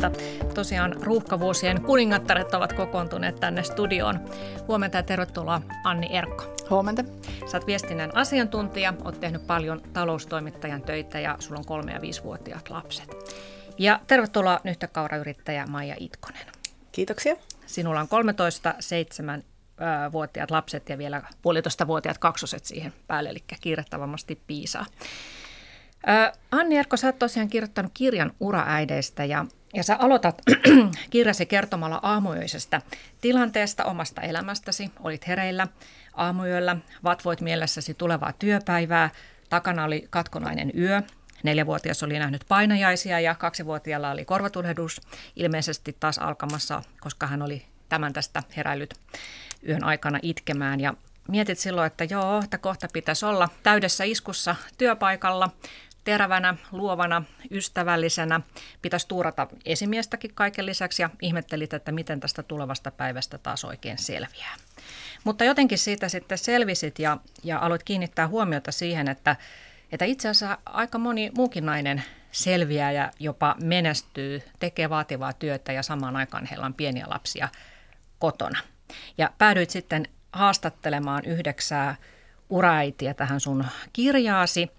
huomenta. Tosiaan ruuhkavuosien kuningattaret ovat kokoontuneet tänne studioon. Huomenta ja tervetuloa Anni Erkko. Huomenta. Sä oot viestinnän asiantuntija, oot tehnyt paljon taloustoimittajan töitä ja sulla on kolme- ja viisivuotiaat lapset. Ja tervetuloa nyhtökaurayrittäjä Maija Itkonen. Kiitoksia. Sinulla on 13, 7 vuotiaat lapset ja vielä puolitoista vuotiaat kaksoset siihen päälle, eli kiirettävämmasti piisaa. Anni Erkko, sä oot tosiaan kirjoittanut kirjan uraäideistä ja, ja sä aloitat kirjasi kertomalla aamuyöisestä tilanteesta omasta elämästäsi. Olit hereillä aamuyöllä, vatvoit mielessäsi tulevaa työpäivää, takana oli katkonainen yö, Neljävuotias oli nähnyt painajaisia ja kaksivuotiaalla oli korvatulehdus ilmeisesti taas alkamassa, koska hän oli tämän tästä heräillyt yön aikana itkemään. Ja mietit silloin, että joo, että kohta pitäisi olla täydessä iskussa työpaikalla, terävänä, luovana, ystävällisenä. Pitäisi tuurata esimiestäkin kaiken lisäksi ja ihmettelit, että miten tästä tulevasta päivästä taas oikein selviää. Mutta jotenkin siitä sitten selvisit ja, ja aloit kiinnittää huomiota siihen, että, että itse asiassa aika moni muukin nainen selviää ja jopa menestyy, tekee vaativaa työtä ja samaan aikaan heillä on pieniä lapsia kotona. Ja päädyit sitten haastattelemaan yhdeksää uraäitiä tähän sun kirjaasi.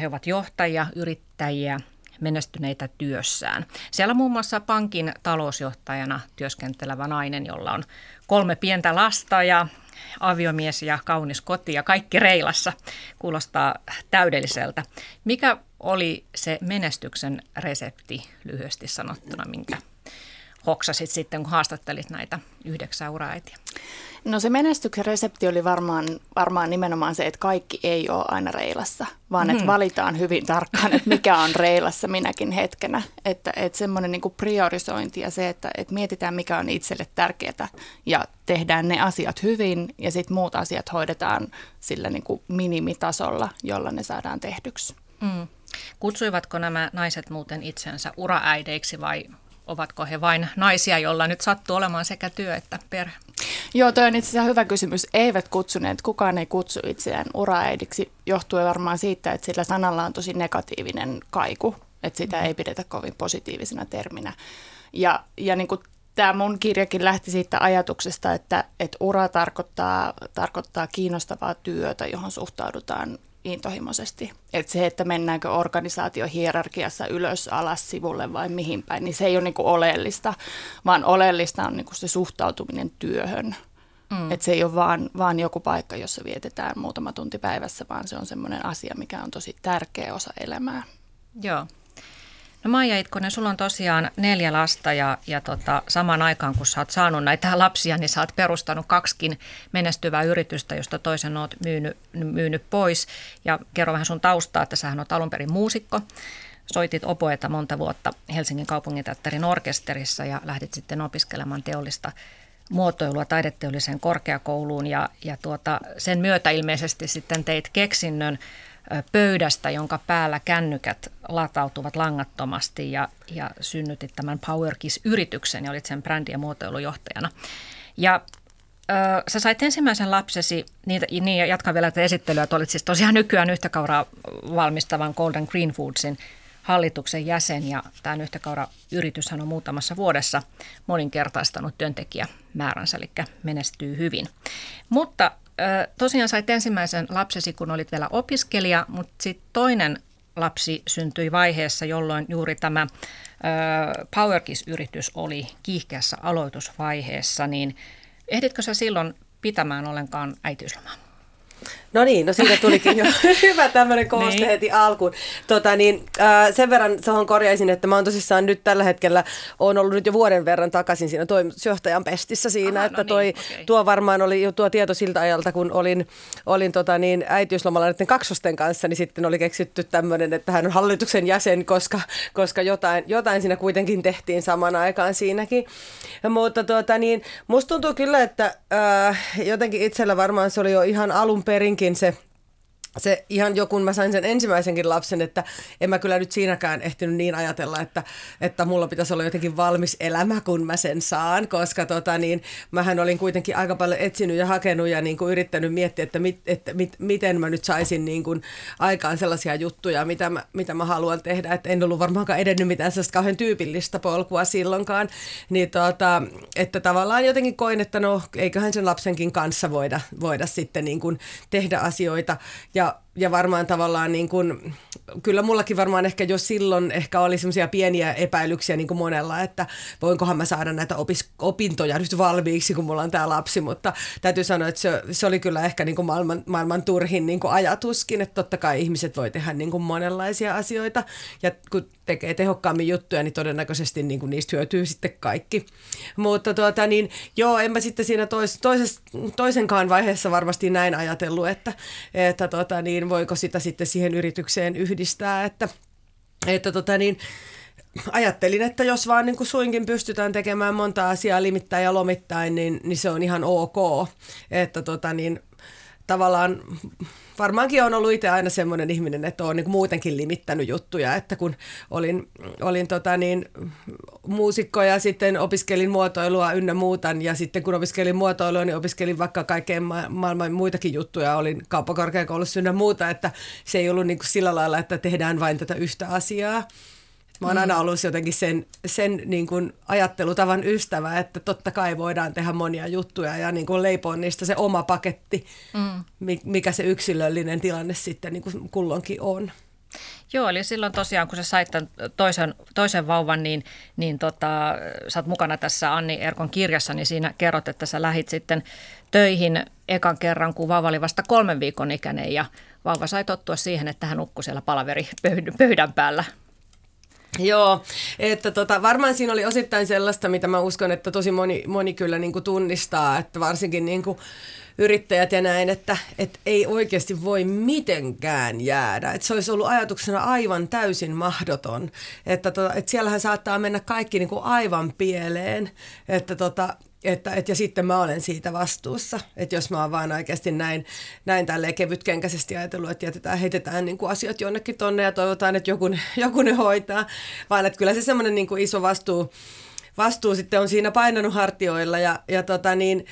He ovat johtajia, yrittäjiä, menestyneitä työssään. Siellä muun muassa pankin talousjohtajana työskentelevä nainen, jolla on kolme pientä lasta ja aviomies ja kaunis koti ja kaikki reilassa. Kuulostaa täydelliseltä. Mikä oli se menestyksen resepti lyhyesti sanottuna, minkä hoksasit sitten, kun haastattelit näitä yhdeksää uraäitiä? No se menestyksen resepti oli varmaan, varmaan nimenomaan se, että kaikki ei ole aina reilassa, vaan että hmm. valitaan hyvin tarkkaan, että mikä on reilassa minäkin hetkenä. Että, että semmoinen niin kuin priorisointi ja se, että, että mietitään mikä on itselle tärkeää ja tehdään ne asiat hyvin ja sitten muut asiat hoidetaan sillä niin kuin minimitasolla, jolla ne saadaan tehdyksi. Hmm. Kutsuivatko nämä naiset muuten itsensä uraäideiksi vai ovatko he vain naisia, joilla nyt sattuu olemaan sekä työ että perhe? Joo, toi on itse asiassa hyvä kysymys. Eivät kutsuneet, kukaan ei kutsu itseään uraäidiksi, johtuen varmaan siitä, että sillä sanalla on tosi negatiivinen kaiku, että sitä mm-hmm. ei pidetä kovin positiivisena terminä. Ja, ja niin kuin tämä mun kirjakin lähti siitä ajatuksesta, että, että ura tarkoittaa, tarkoittaa kiinnostavaa työtä, johon suhtaudutaan intohimoisesti. Että se, että mennäänkö organisaatio hierarkiassa ylös, alas, sivulle vai mihin päin, niin se ei ole niinku oleellista, vaan oleellista on niinku se suhtautuminen työhön. Mm. Että se ei ole vaan, vaan joku paikka, jossa vietetään muutama tunti päivässä, vaan se on semmoinen asia, mikä on tosi tärkeä osa elämää. Joo. No Maija Itkonen, sulla on tosiaan neljä lasta ja, ja tota, samaan aikaan kun sä oot saanut näitä lapsia, niin sä oot perustanut kaksikin menestyvää yritystä, josta toisen oot myynyt, myynyt pois. Ja kerro vähän sun taustaa, että sähän oot alun perin muusikko. Soitit opoeta monta vuotta Helsingin kaupunginteatterin orkesterissa ja lähdit sitten opiskelemaan teollista muotoilua taideteolliseen korkeakouluun ja, ja tuota, sen myötä ilmeisesti sitten teit keksinnön pöydästä, jonka päällä kännykät latautuvat langattomasti ja, ja synnytit tämän PowerKiss-yrityksen ja olit sen brändi- ja muotoilujohtajana. Ja ö, sä sait ensimmäisen lapsesi, niitä, niin ja jatkan vielä tätä esittelyä, että olit siis tosiaan nykyään yhtäkauraa valmistavan Golden Green Foodsin hallituksen jäsen ja tämä yhtäkaura-yrityshän on muutamassa vuodessa moninkertaistanut työntekijämääränsä, eli menestyy hyvin. Mutta tosiaan sait ensimmäisen lapsesi, kun olit vielä opiskelija, mutta sitten toinen lapsi syntyi vaiheessa, jolloin juuri tämä PowerKiss-yritys oli kiihkeässä aloitusvaiheessa, niin ehditkö sä silloin pitämään ollenkaan äitiyslomaa? No niin, no siitä tulikin jo hyvä tämmöinen kooste niin. heti alkuun. Tota, niin, äh, sen verran tuohon korjaisin, että mä oon tosissaan nyt tällä hetkellä, on ollut nyt jo vuoden verran takaisin siinä toimitusjohtajan pestissä siinä, Aha, että no toi, niin, okay. tuo varmaan oli jo tuo tieto siltä ajalta, kun olin, olin tota, niin, äitiyslomalla näiden kaksosten kanssa, niin sitten oli keksitty tämmöinen, että hän on hallituksen jäsen, koska, koska jotain, jotain siinä kuitenkin tehtiin saman aikaan siinäkin. Mutta tota, niin, musta tuntuu kyllä, että äh, jotenkin itsellä varmaan se oli jo ihan alun perinkin se se ihan jo kun mä sain sen ensimmäisenkin lapsen, että en mä kyllä nyt siinäkään ehtinyt niin ajatella, että, että mulla pitäisi olla jotenkin valmis elämä, kun mä sen saan, koska tota niin, mähän olin kuitenkin aika paljon etsinyt ja hakenut ja niin kuin yrittänyt miettiä, että, mit, että mit, miten mä nyt saisin niin kuin aikaan sellaisia juttuja, mitä mä, mitä mä haluan tehdä, että en ollut varmaankaan edennyt mitään sellaista kauhean tyypillistä polkua silloinkaan, niin tota, että tavallaan jotenkin koin, että no eiköhän sen lapsenkin kanssa voida, voida sitten niin kuin tehdä asioita. Ja ja, ja varmaan tavallaan niin kuin, kyllä mullakin varmaan ehkä jo silloin ehkä oli semmoisia pieniä epäilyksiä niin kuin monella, että voinkohan mä saada näitä opis, opintoja nyt valmiiksi, kun mulla on tämä lapsi, mutta täytyy sanoa, että se, se oli kyllä ehkä niin kuin maailman, maailman turhin niin kuin ajatuskin, että totta kai ihmiset voi tehdä niin kuin monenlaisia asioita ja kun tekee tehokkaammin juttuja, niin todennäköisesti niin kuin niistä hyötyy sitten kaikki. Mutta tuota, niin, joo, en mä sitten siinä tois, toises, toisenkaan vaiheessa varmasti näin ajatellut, että, että tuota, niin voiko sitä sitten siihen yritykseen yhdistää, että, että tota, niin, ajattelin, että jos vaan niin kuin suinkin pystytään tekemään monta asiaa limittäin ja lomittain, niin, niin se on ihan ok. Että tota, niin, tavallaan varmaankin on ollut itse aina semmoinen ihminen, että on niin muutenkin limittänyt juttuja, että kun olin, olin tota niin, muusikko ja sitten opiskelin muotoilua ynnä muuta ja sitten kun opiskelin muotoilua, niin opiskelin vaikka kaikkeen ma- maailman muitakin juttuja, olin kauppakorkeakoulussa ynnä muuta, että se ei ollut niin kuin sillä lailla, että tehdään vain tätä yhtä asiaa. Mä oon aina ollut jotenkin sen, sen niin kuin ajattelutavan ystävä, että totta kai voidaan tehdä monia juttuja ja niin kuin leipoa niistä se oma paketti, mm. mikä se yksilöllinen tilanne sitten niin kuin kulloinkin on. Joo, eli silloin tosiaan, kun sä sait toisen, toisen vauvan, niin, niin tota, sä oot mukana tässä Anni Erkon kirjassa, niin siinä kerrot, että sä lähit sitten töihin ekan kerran, kun vauva oli vasta kolmen viikon ikäinen ja vauva sai tottua siihen, että hän nukkui siellä palaveri pöydän päällä Joo, että tota, varmaan siinä oli osittain sellaista, mitä mä uskon, että tosi moni, moni kyllä niin kuin tunnistaa, että varsinkin niin kuin yrittäjät ja näin, että, että ei oikeasti voi mitenkään jäädä. Että se olisi ollut ajatuksena aivan täysin mahdoton, että, tota, että siellähän saattaa mennä kaikki niin kuin aivan pieleen, että tota, että, et, ja sitten mä olen siitä vastuussa, että jos mä oon vaan oikeasti näin, näin tälleen kevytkenkäisesti ajatellut, että jätetään, heitetään niin kuin asiat jonnekin tonne ja toivotaan, että joku, joku ne hoitaa, vaan että kyllä se semmoinen niin iso vastuu, vastuu sitten on siinä painanut hartioilla ja, ja tota niin,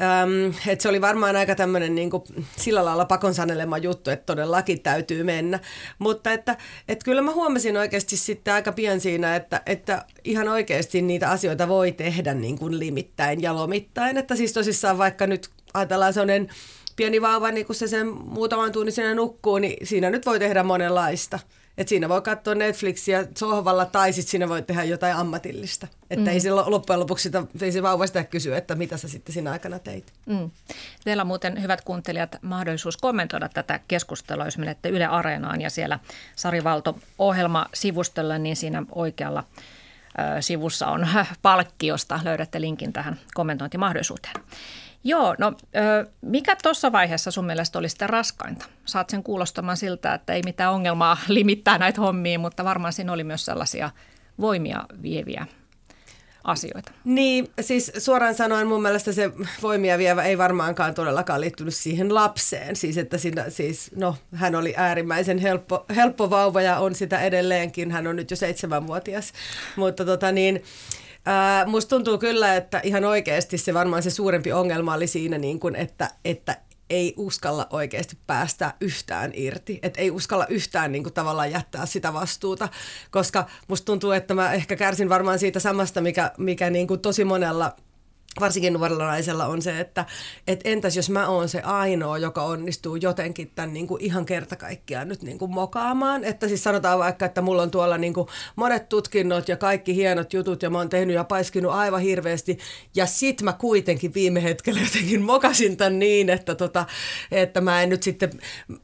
Öm, että se oli varmaan aika tämmöinen niin kuin, sillä lailla pakon sanelema juttu, että todellakin täytyy mennä. Mutta että, että kyllä mä huomasin oikeasti sitten aika pian siinä, että, että ihan oikeasti niitä asioita voi tehdä niin limittäin ja lomittain. Että siis tosissaan vaikka nyt ajatellaan sellainen pieni vauva, niin kun se sen muutaman tunnin siinä nukkuu, niin siinä nyt voi tehdä monenlaista. Et siinä voi katsoa Netflixiä sohvalla tai sitten siinä voi tehdä jotain ammatillista. Että mm. ei se loppujen lopuksi sitä, ei se vauva sitä kysy, että mitä sä sitten siinä aikana teit. Mm. Teillä on muuten, hyvät kuuntelijat, mahdollisuus kommentoida tätä keskustelua, jos menette Yle Areenaan ja siellä Sari Valto-ohjelma sivustolla, niin siinä oikealla sivussa on palkki, josta löydätte linkin tähän kommentointimahdollisuuteen. Joo, no mikä tuossa vaiheessa sun mielestä oli sitten raskainta? Saat sen kuulostamaan siltä, että ei mitään ongelmaa limittää näitä hommia, mutta varmaan siinä oli myös sellaisia voimia vieviä asioita. Niin, siis suoraan sanoen mun mielestä se voimia vievä ei varmaankaan todellakaan liittynyt siihen lapseen. Siis että siinä, siis, no, hän oli äärimmäisen helppo, helppo vauva ja on sitä edelleenkin. Hän on nyt jo seitsemänvuotias. Mutta tota niin, Ää, musta tuntuu kyllä, että ihan oikeasti se varmaan se suurempi ongelma oli siinä, niin kuin, että, että ei uskalla oikeasti päästä yhtään irti. Että ei uskalla yhtään niin kuin, tavallaan jättää sitä vastuuta, koska musta tuntuu, että mä ehkä kärsin varmaan siitä samasta, mikä, mikä niin kuin tosi monella varsinkin nuorella naisella on se, että et entäs jos mä oon se ainoa, joka onnistuu jotenkin tämän niin kuin ihan kerta kaikkiaan nyt niin kuin mokaamaan. Että siis sanotaan vaikka, että mulla on tuolla niin kuin monet tutkinnot ja kaikki hienot jutut ja mä oon tehnyt ja paiskinut aivan hirveästi. Ja sit mä kuitenkin viime hetkellä jotenkin mokasin tämän niin, että, tota, että mä en nyt sitten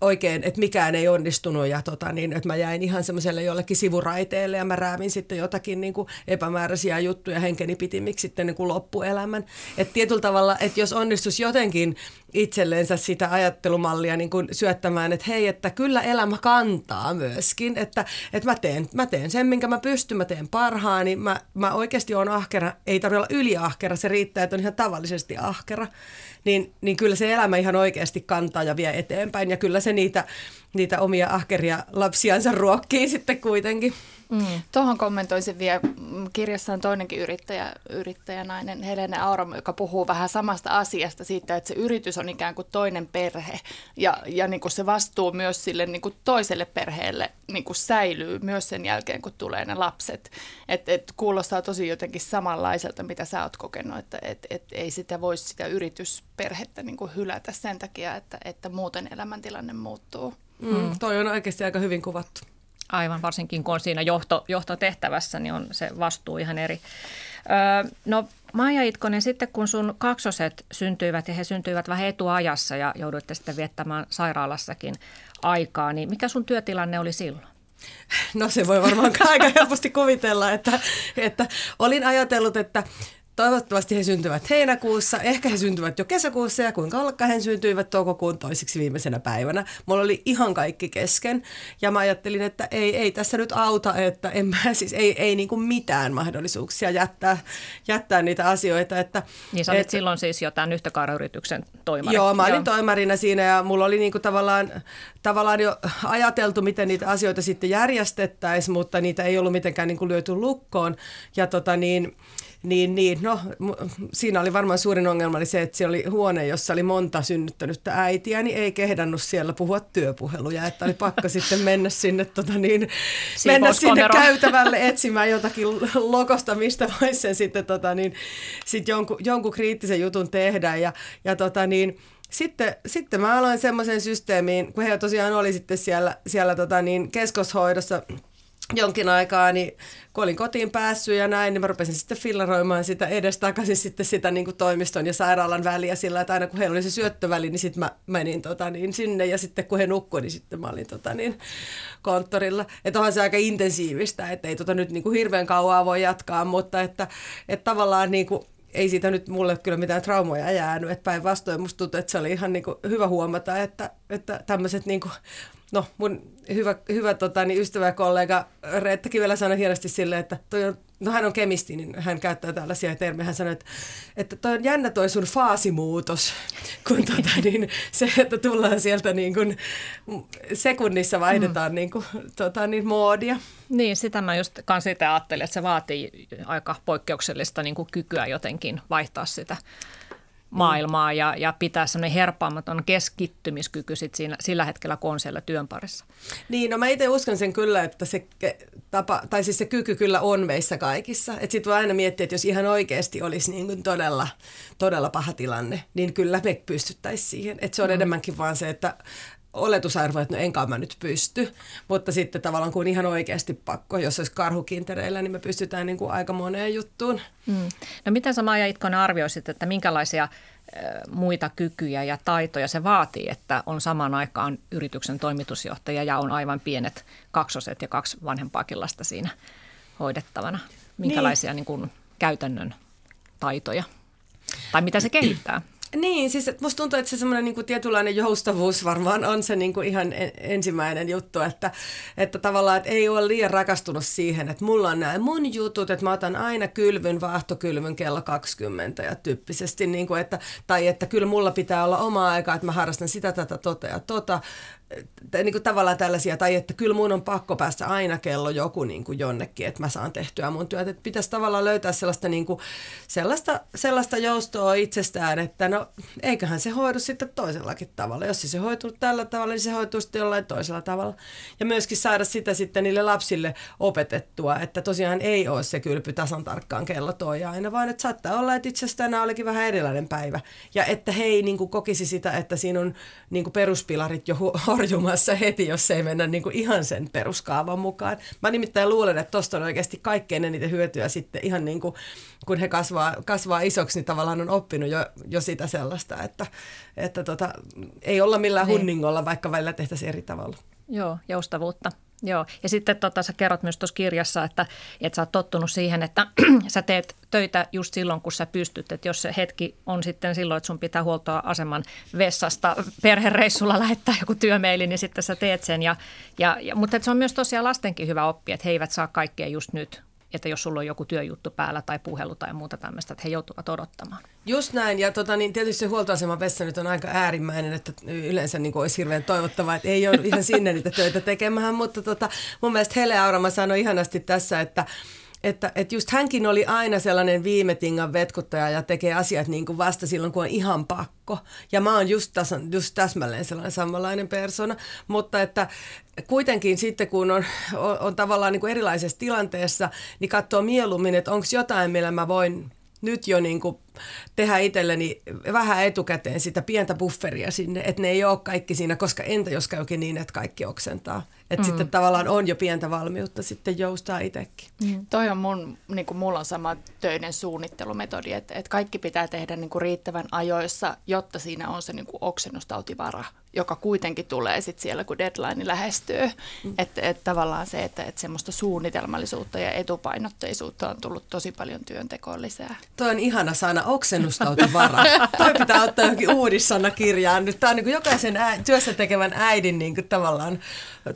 oikein, että mikään ei onnistunut ja tota, niin, että mä jäin ihan semmoiselle jollekin sivuraiteelle ja mä räämin sitten jotakin niin kuin epämääräisiä juttuja henkeni pitimiksi sitten niin kuin loppuelämän. Että tietyllä tavalla, että jos onnistus jotenkin itselleensä sitä ajattelumallia niin kuin syöttämään, että hei, että kyllä elämä kantaa myöskin, että, että mä, teen, mä teen sen, minkä mä pystyn, mä teen parhaani, mä, mä oikeasti oon ahkera, ei tarvitse olla yliahkera, se riittää, että on ihan tavallisesti ahkera, niin, niin kyllä se elämä ihan oikeasti kantaa ja vie eteenpäin ja kyllä se niitä, niitä omia ahkeria lapsiansa ruokkii sitten kuitenkin. Mm. Tuohon kommentoisin vielä, kirjassa on toinenkin yrittäjä, yrittäjänainen Helene Auromo, joka puhuu vähän samasta asiasta siitä, että se yritys on ikään kuin toinen perhe ja, ja niin kuin se vastuu myös sille niin kuin toiselle perheelle niin kuin säilyy myös sen jälkeen, kun tulee ne lapset. Et, et kuulostaa tosi jotenkin samanlaiselta, mitä sä oot kokenut, että et, et ei sitä voisi sitä yritysperhettä niin kuin hylätä sen takia, että, että muuten elämäntilanne muuttuu. Mm, mm. toi on oikeasti aika hyvin kuvattu. Aivan, varsinkin kun on siinä johto, johtotehtävässä, niin on se vastuu ihan eri. Öö, no Maija Itkonen, sitten kun sun kaksoset syntyivät ja he syntyivät vähän etuajassa ja jouduitte sitten viettämään sairaalassakin aikaa, niin mikä sun työtilanne oli silloin? No se voi varmaan aika helposti kuvitella, että, että olin ajatellut, että Toivottavasti he syntyvät heinäkuussa, ehkä he syntyvät jo kesäkuussa ja kuinka ollakaan he syntyivät toukokuun toisiksi viimeisenä päivänä. Mulla oli ihan kaikki kesken ja mä ajattelin, että ei, ei tässä nyt auta, että en mä, siis ei, ei niin kuin mitään mahdollisuuksia jättää, jättää niitä asioita. Että, niin sä olit et, silloin siis jo tämän yhtäkaarayrityksen toimari. Joo, mä olin joo. toimarina siinä ja mulla oli niin kuin tavallaan, tavallaan jo ajateltu, miten niitä asioita sitten järjestettäisiin, mutta niitä ei ollut mitenkään niin kuin lyöty lukkoon. Ja tota niin, niin, niin, no siinä oli varmaan suurin ongelma oli se, että siellä oli huone, jossa oli monta synnyttänyttä äitiä, niin ei kehdannut siellä puhua työpuheluja, että oli pakko sitten mennä sinne, tota niin, mennä sinne käytävälle etsimään jotakin lokosta, mistä voisi sen sitten tota niin, sit jonkun, jonkun kriittisen jutun tehdä. Ja, ja tota niin, sitten, sitten mä aloin semmoisen systeemiin, kun he tosiaan oli sitten siellä, siellä tota niin, keskoshoidossa jonkin aikaa, niin kun olin kotiin päässyt ja näin, niin mä rupesin sitten fillaroimaan sitä edestakaisin sitten sitä niin kuin toimiston ja sairaalan väliä sillä, että aina kun heillä oli se syöttöväli, niin sitten mä menin tota, niin sinne ja sitten kun he nukkuivat, niin sitten mä olin tota, niin, konttorilla. Että onhan se aika intensiivistä, että ei tota nyt niin kuin hirveän kauaa voi jatkaa, mutta että, että tavallaan niin kuin, ei siitä nyt mulle kyllä mitään traumoja jäänyt, että päinvastoin musta tuntuu, että se oli ihan niin kuin hyvä huomata, että, että tämmöiset niin kuin no mun hyvä, hyvä tota, niin ystävä ja kollega Reetta Kivelä sanoi hienosti silleen, että toi on, no hän on kemisti, niin hän käyttää tällaisia termejä. Hän sanoi, että, että toi on jännä toi sun faasimuutos, kun tota, niin, se, että tullaan sieltä niin kuin, sekunnissa vaihdetaan mm. niin kuin, tota, niin, moodia. Niin, sitä mä just kanssa sitä ajattelin, että se vaatii aika poikkeuksellista niin kuin kykyä jotenkin vaihtaa sitä maailmaa ja, ja pitää semmoinen herpaamaton keskittymiskyky sit siinä, sillä hetkellä, kun on siellä työn parissa. Niin, no mä itse uskon sen kyllä, että se tapa, tai siis se kyky kyllä on meissä kaikissa. Että sitten voi aina miettiä, että jos ihan oikeasti olisi niin kuin todella, todella paha tilanne, niin kyllä me pystyttäisiin siihen. Että se on mm. enemmänkin vaan se, että oletusarvo, että no enkä mä nyt pysty, mutta sitten tavallaan kun ihan oikeasti pakko, jos olisi karhukintereillä, niin me pystytään niin kuin aika moneen juttuun. Mm. No miten sä Maija Itkonen arvioisit, että minkälaisia muita kykyjä ja taitoja se vaatii, että on samaan aikaan yrityksen toimitusjohtaja ja on aivan pienet kaksoset ja kaksi vanhempaakin lasta siinä hoidettavana. Minkälaisia niin. Niin kuin, käytännön taitoja? Tai mitä se kehittää? Niin, siis musta tuntuu, että se semmoinen niin tietynlainen joustavuus varmaan on se niin kuin ihan ensimmäinen juttu, että, että tavallaan että ei ole liian rakastunut siihen, että mulla on nämä mun jutut, että mä otan aina kylvyn, vaahtokylvyn kello 20 ja tyyppisesti, niin kuin, että, tai että kyllä mulla pitää olla oma aika, että mä harrastan sitä, tätä, tota ja tota, niin kuin tavallaan tällaisia, tai että kyllä mun on pakko päästä aina kello joku niin kuin jonnekin, että mä saan tehtyä mun työt. Että pitäisi tavallaan löytää sellaista, niin kuin, sellaista, sellaista joustoa itsestään, että no eiköhän se hoidu sitten toisellakin tavalla. Jos se hoituu tällä tavalla, niin se hoituu sitten jollain toisella tavalla. Ja myöskin saada sitä sitten niille lapsille opetettua, että tosiaan ei ole se kylpy tasan tarkkaan kello toi aina, vaan että saattaa olla, että itse asiassa olikin vähän erilainen päivä. Ja että he ei niin kuin kokisi sitä, että siinä on niin kuin peruspilarit jo horjumassa heti, jos ei mennä niin kuin ihan sen peruskaavan mukaan. Mä nimittäin luulen, että tuosta on oikeasti kaikkein eniten hyötyä sitten ihan niin kuin, kun he kasvaa, kasvaa isoksi, niin tavallaan on oppinut jo, jo sitä sellaista, että, että tota, ei olla millään niin. hunningolla, vaikka välillä tehtäisiin eri tavalla. Joo, joustavuutta. Joo, ja sitten tota, sä kerrot myös tuossa kirjassa, että, että sä oot tottunut siihen, että sä teet töitä just silloin, kun sä pystyt. Että jos se hetki on sitten silloin, että sun pitää huoltoa aseman vessasta perhereissulla lähettää joku työmeili, niin sitten sä teet sen. Ja, ja, ja, mutta se on myös tosiaan lastenkin hyvä oppia, että he eivät saa kaikkea just nyt että jos sulla on joku työjuttu päällä tai puhelu tai muuta tämmöistä, että he joutuvat odottamaan. Just näin, ja tota, niin tietysti se huoltoaseman vessa nyt on aika äärimmäinen, että yleensä niin olisi hirveän toivottavaa, että ei ole ihan sinne niitä töitä tekemään, mutta tota, mun mielestä Hele Aurama sanoi ihanasti tässä, että että, että just hänkin oli aina sellainen viime tingan vetkuttaja ja tekee asiat niin kuin vasta silloin, kun on ihan pakko. Ja mä oon just, tasan, just täsmälleen sellainen samanlainen persona, mutta että kuitenkin sitten kun on, on, on tavallaan niin kuin erilaisessa tilanteessa, niin katsoo mieluummin, että onko jotain, millä mä voin nyt jo niin kuin tehdä itselleni vähän etukäteen sitä pientä bufferia sinne, että ne ei ole kaikki siinä, koska entä jos käykin niin, että kaikki oksentaa. Että mm. sitten tavallaan on jo pientä valmiutta sitten joustaa itsekin. Mm. Toi on mun, niin kuin mulla on sama töiden suunnittelumetodi, että, että kaikki pitää tehdä niin kuin riittävän ajoissa, jotta siinä on se niin kuin oksennustautivara, joka kuitenkin tulee sitten siellä, kun deadline lähestyy. Mm. Että et tavallaan se, että et semmoista suunnitelmallisuutta ja etupainotteisuutta on tullut tosi paljon työntekoon lisää. Toi on ihana sana, oksennustautivara. Toi pitää ottaa johonkin uudissana kirjaan. Nyt tämä on niin jokaisen ä, työssä tekevän äidin niin kuin tavallaan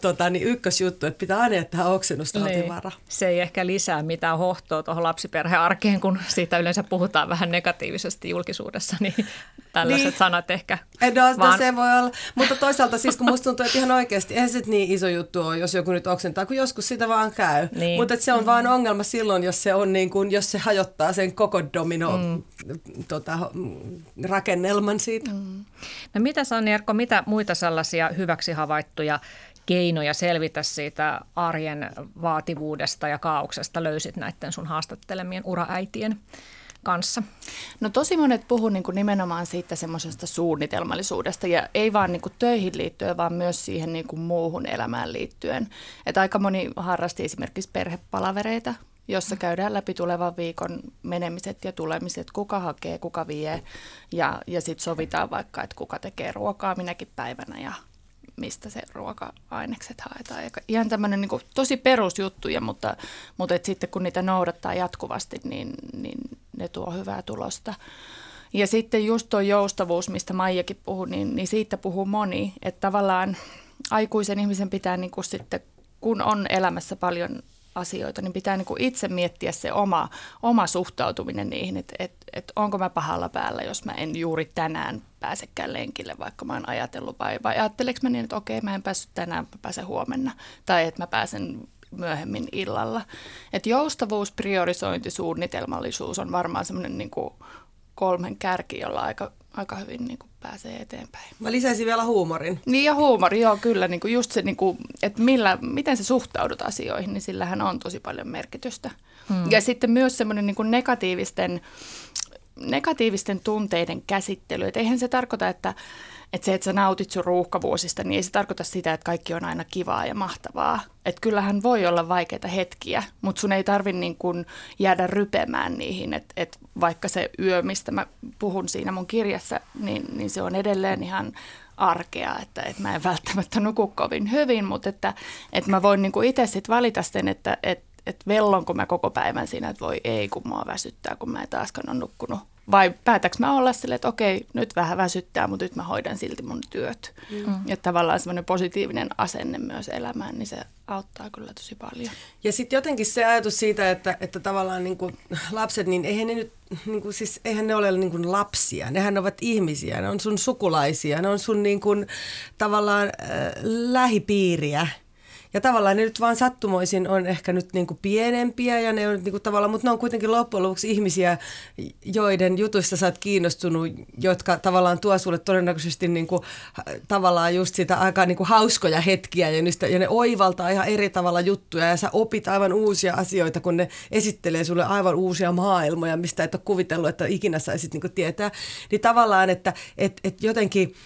tota, niin ykkösjuttu, että pitää aina jättää oksennustautivara. Niin. Se ei ehkä lisää mitään hohtoa tuohon lapsiperhearkeen, kun siitä yleensä puhutaan vähän negatiivisesti julkisuudessa, niin tällaiset niin. sanat ehkä. No, no, vaan... se voi olla. Mutta toisaalta siis, kun musta tuntuu, että ihan oikeasti, eihän se niin iso juttu ole, jos joku nyt oksentaa, kun joskus sitä vaan käy. Niin. Mutta se on mm. vaan ongelma silloin, jos se on niin kuin, jos se hajottaa sen koko domino mm. Tota, rakennelman siitä. Mm. No mitä Sanni Erkko, mitä muita sellaisia hyväksi havaittuja keinoja selvitä siitä arjen vaativuudesta ja kaauksesta löysit näiden sun haastattelemien uraäitien kanssa? No tosi monet puhuu niin nimenomaan siitä semmoisesta suunnitelmallisuudesta ja ei vaan niin töihin liittyen, vaan myös siihen niin muuhun elämään liittyen. Et aika moni harrasti esimerkiksi perhepalavereita, jossa käydään läpi tulevan viikon menemiset ja tulemiset, kuka hakee, kuka vie ja, ja sitten sovitaan vaikka, että kuka tekee ruokaa minäkin päivänä ja mistä se ruoka-ainekset haetaan. Ja ihan tämmöinen niin tosi perusjuttuja, mutta, mutta et sitten kun niitä noudattaa jatkuvasti, niin, niin ne tuo hyvää tulosta. Ja sitten just tuo joustavuus, mistä Maijakin puhui, niin, niin siitä puhuu moni, että tavallaan aikuisen ihmisen pitää niin kuin sitten, kun on elämässä paljon asioita, niin pitää niin kuin itse miettiä se oma, oma suhtautuminen niihin, että et, et onko mä pahalla päällä, jos mä en juuri tänään pääsekään lenkille, vaikka mä oon ajatellut, vai, vai ajatteleeko mä niin, että okei, mä en päässyt tänään, mä pääsen huomenna, tai että mä pääsen myöhemmin illalla. Et joustavuus, priorisointi, suunnitelmallisuus on varmaan semmoinen niin kolmen kärki, jolla aika, aika hyvin niin kuin pääsee eteenpäin. Mä lisäisin vielä huumorin. Niin ja huumori, joo kyllä. Niin kuin just se, niin kuin, että millä, miten se suhtaudut asioihin, niin sillähän on tosi paljon merkitystä. Hmm. Ja sitten myös semmoinen niin kuin negatiivisten, negatiivisten tunteiden käsittely. Että eihän se tarkoita, että että se, että sä nautit sun ruuhkavuosista, niin ei se tarkoita sitä, että kaikki on aina kivaa ja mahtavaa. Että kyllähän voi olla vaikeita hetkiä, mutta sun ei tarvi niin kuin jäädä rypemään niihin. Että et vaikka se yö, mistä mä puhun siinä mun kirjassa, niin, niin se on edelleen ihan arkea, että, että mä en välttämättä nuku kovin hyvin, mutta että, että mä voin niin itse sitten valita sen, että, että, että vellonko mä koko päivän siinä, että voi ei, kun mua väsyttää, kun mä en taaskaan ole nukkunut vai päätäks mä olla silleen, että okei, nyt vähän väsyttää, mutta nyt mä hoidan silti mun työt. Mm. Ja tavallaan semmoinen positiivinen asenne myös elämään, niin se auttaa kyllä tosi paljon. Ja sitten jotenkin se ajatus siitä, että, että tavallaan niin kuin lapset, niin eihän ne nyt, niin kuin, siis eihän ne ole niin kuin lapsia, nehän ovat ihmisiä, ne on sun sukulaisia, ne on sun niin kuin, tavallaan äh, lähipiiriä. Ja tavallaan ne nyt vaan sattumoisin on ehkä nyt niin kuin pienempiä ja ne on niin kuin tavallaan, mutta ne on kuitenkin loppujen lopuksi ihmisiä, joiden jutuista sä oot kiinnostunut, jotka tavallaan tuo sulle todennäköisesti niin kuin, tavallaan just sitä aika niin kuin hauskoja hetkiä ja, niistä, ja ne oivaltaa ihan eri tavalla juttuja ja sä opit aivan uusia asioita, kun ne esittelee sulle aivan uusia maailmoja, mistä et ole kuvitellut, että ikinä saisit niin kuin tietää. Niin tavallaan, että et, et jotenkin –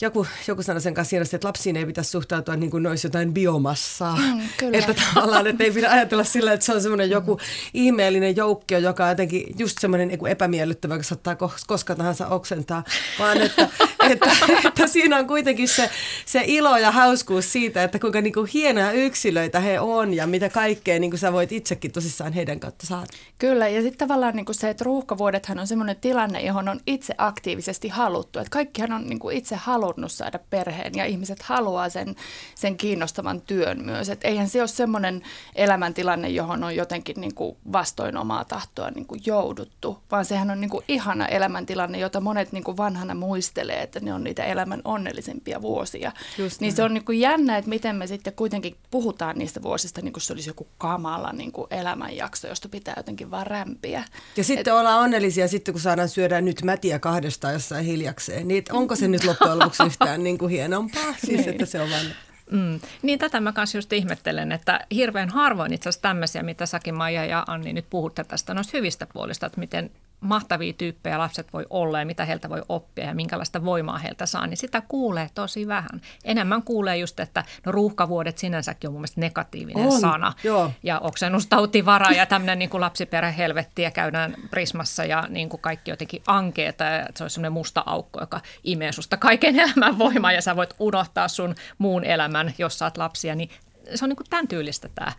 joku, joku sanoi sen kanssa hienosti, että lapsiin ei pitäisi suhtautua niin kuin ne olisi jotain biomassaa. Mm, kyllä. Että tavallaan, että ei pidä ajatella sillä, että se on semmoinen joku mm. ihmeellinen joukkio, joka on jotenkin just semmoinen epämiellyttävä, joka saattaa koska tahansa oksentaa, vaan että, että, että siinä on kuitenkin se, se ilo ja hauskuus siitä, että kuinka niin kuin hienoja yksilöitä he on ja mitä kaikkea niin kuin sä voit itsekin tosissaan heidän kautta saada. Kyllä, ja sitten tavallaan niin kuin se, että ruuhkavuodethan on semmoinen tilanne, johon on itse aktiivisesti haluttu. Että kaikkihan on niin kuin itse halunnut saada perheen ja ihmiset haluaa sen, sen kiinnostavan työn myös. Että eihän se ole semmoinen elämäntilanne, johon on jotenkin niin kuin vastoin omaa tahtoa niin kuin jouduttu, vaan sehän on niin kuin ihana elämäntilanne, jota monet niin kuin vanhana muistelee, että ne on niitä elämän onnellisimpia vuosia. Just niin näin. se on niin kuin jännä, että miten me sitten kuitenkin puhutaan niistä vuosista, niin kuin se olisi joku kamala niin kuin elämänjakso, josta pitää jotenkin vaan rämpiä. Ja sitten Et, ollaan onnellisia sitten, kun saadaan syödä nyt mätiä kahdestaan jossain hiljakseen. Niin onko se nyt loppujen lopuksi yhtään niin kuin hienompaa? Siis, niin. että se on vaan... Mm. Niin tätä mä kanssa just ihmettelen, että hirveän harvoin itse asiassa tämmöisiä, mitä säkin Maija ja Anni nyt puhutte tästä noista hyvistä puolista, että miten mahtavia tyyppejä lapset voi olla ja mitä heiltä voi oppia ja minkälaista voimaa heiltä saa, niin sitä kuulee tosi vähän. Enemmän kuulee just, että no ruuhkavuodet sinänsäkin on mun mielestä negatiivinen on, sana. Joo. Ja oksennustautivara ja tämmöinen niin lapsiperhehelvetti ja käydään prismassa ja niin kuin kaikki jotenkin ankeeta ja se on semmoinen musta aukko, joka imee susta kaiken elämän voimaa ja sä voit unohtaa sun muun elämän, jos saat lapsia, niin se on niin kuin tämän tyylistä tämä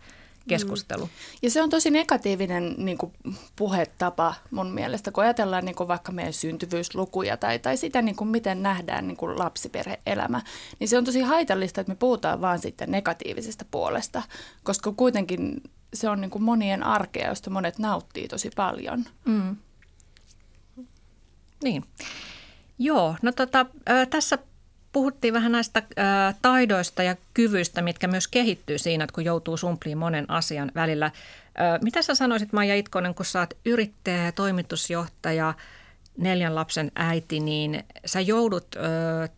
keskustelu. Mm. Ja se on tosi negatiivinen niin kuin, puhetapa mun mielestä, kun ajatellaan niin kuin, vaikka meidän syntyvyyslukuja tai, tai sitä, niin kuin, miten nähdään niin kuin, lapsiperheelämä, niin se on tosi haitallista, että me puhutaan vaan sitten negatiivisesta puolesta, koska kuitenkin se on niin kuin, monien arkea, josta monet nauttii tosi paljon. Mm. Niin. Joo, no tota, äh, tässä puhuttiin vähän näistä ä, taidoista ja kyvyistä, mitkä myös kehittyy siinä, että kun joutuu sumpliin monen asian välillä. Ä, mitä sä sanoisit Maija Itkonen, kun sä oot yrittäjä ja toimitusjohtaja, neljän lapsen äiti, niin sä joudut ö,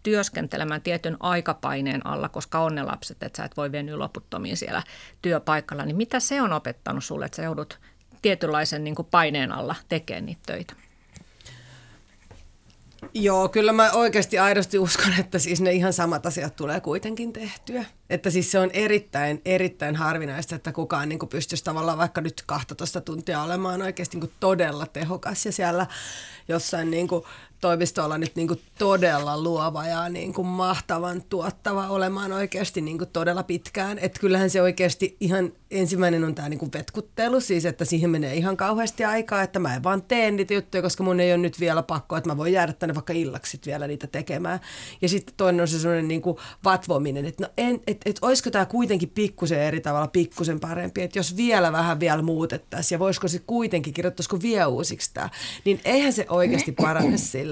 työskentelemään tietyn aikapaineen alla, koska on ne lapset, että sä et voi venyä loputtomiin siellä työpaikalla. Niin mitä se on opettanut sulle, että sä joudut tietynlaisen niin kuin paineen alla tekemään niitä töitä? Joo, kyllä mä oikeasti aidosti uskon, että siis ne ihan samat asiat tulee kuitenkin tehtyä. Että siis se on erittäin, erittäin harvinaista, että kukaan niin pystyisi tavallaan vaikka nyt 12 tuntia olemaan oikeasti niin todella tehokas ja siellä jossain niin kuin toimistolla nyt niin kuin todella luova ja niin kuin mahtavan tuottava olemaan oikeasti niin kuin todella pitkään. Että kyllähän se oikeasti ihan ensimmäinen on tämä niin kuin vetkuttelu, siis että siihen menee ihan kauheasti aikaa, että mä en vaan tee niitä juttuja, koska mun ei ole nyt vielä pakko, että mä voin jäädä tänne vaikka illaksi vielä niitä tekemään. Ja sitten toinen on se sellainen niin kuin vatvominen, että no en, et, et, olisiko tämä kuitenkin pikkusen eri tavalla, pikkusen parempi, että jos vielä vähän vielä muutettaisiin ja voisiko se kuitenkin, kirjoittaisiko vielä uusiksi tämä, niin eihän se oikeasti parane sillä.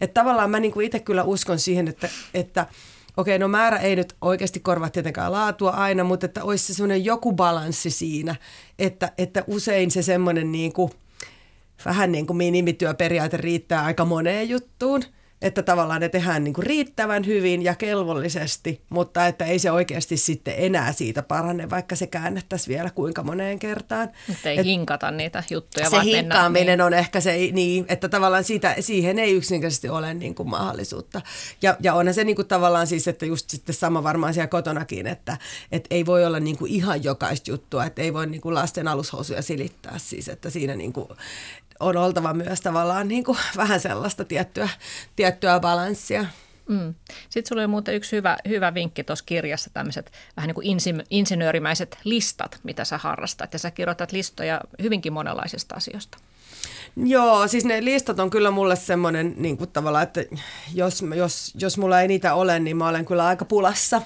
Että tavallaan mä niin kuin itse kyllä uskon siihen, että, että okei, no määrä ei nyt oikeasti korvaa tietenkään laatua aina, mutta että olisi se semmoinen joku balanssi siinä, että, että usein se semmoinen niin kuin, vähän niin kuin minimityöperiaate riittää aika moneen juttuun – että tavallaan ne tehdään niin kuin riittävän hyvin ja kelvollisesti, mutta että ei se oikeasti sitten enää siitä parane, vaikka se käännettäisiin vielä kuinka moneen kertaan. Että ei Et hinkata niitä juttuja, Se hinkkaaminen niin. on ehkä se, niin, että tavallaan siitä, siihen ei yksinkertaisesti ole niin kuin mahdollisuutta. Ja, ja onhan se niin kuin tavallaan siis, että just sitten sama varmaan siellä kotonakin, että, että ei voi olla niin kuin ihan jokaista juttua, että ei voi niin kuin lasten alushousuja silittää siis, että siinä niin kuin, on oltava myös tavallaan niin kuin vähän sellaista tiettyä, tiettyä balanssia. Mm. Sitten sulla oli muuten yksi hyvä, hyvä vinkki tuossa kirjassa, tämmöiset vähän niin kuin insinöörimäiset listat, mitä sä harrastat. Ja sä kirjoitat listoja hyvinkin monenlaisista asioista. Joo, siis ne listat on kyllä mulle semmoinen niin kuin tavallaan, että jos, jos, jos mulla ei niitä ole, niin mä olen kyllä aika pulassa.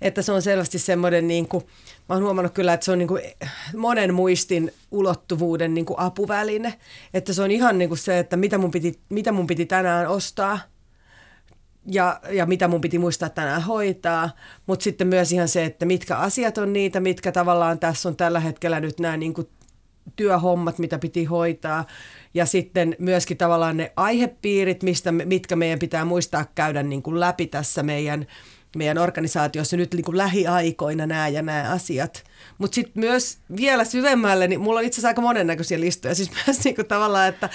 Että se on selvästi semmoinen niin kuin, mä oon huomannut kyllä, että se on niin kuin monen muistin ulottuvuuden niin kuin apuväline. Että se on ihan niin kuin se, että mitä mun piti, mitä mun piti tänään ostaa ja, ja mitä mun piti muistaa tänään hoitaa, mutta sitten myös ihan se, että mitkä asiat on niitä, mitkä tavallaan tässä on tällä hetkellä nyt nämä niin kuin työhommat, mitä piti hoitaa. Ja sitten myöskin tavallaan ne aihepiirit, mistä, mitkä meidän pitää muistaa käydä niin kuin läpi tässä meidän, meidän organisaatiossa nyt niin kuin lähiaikoina nämä ja nämä asiat. Mutta sitten myös vielä syvemmälle, niin mulla on itse asiassa aika monennäköisiä listoja. Siis myös niin kuin tavallaan, että,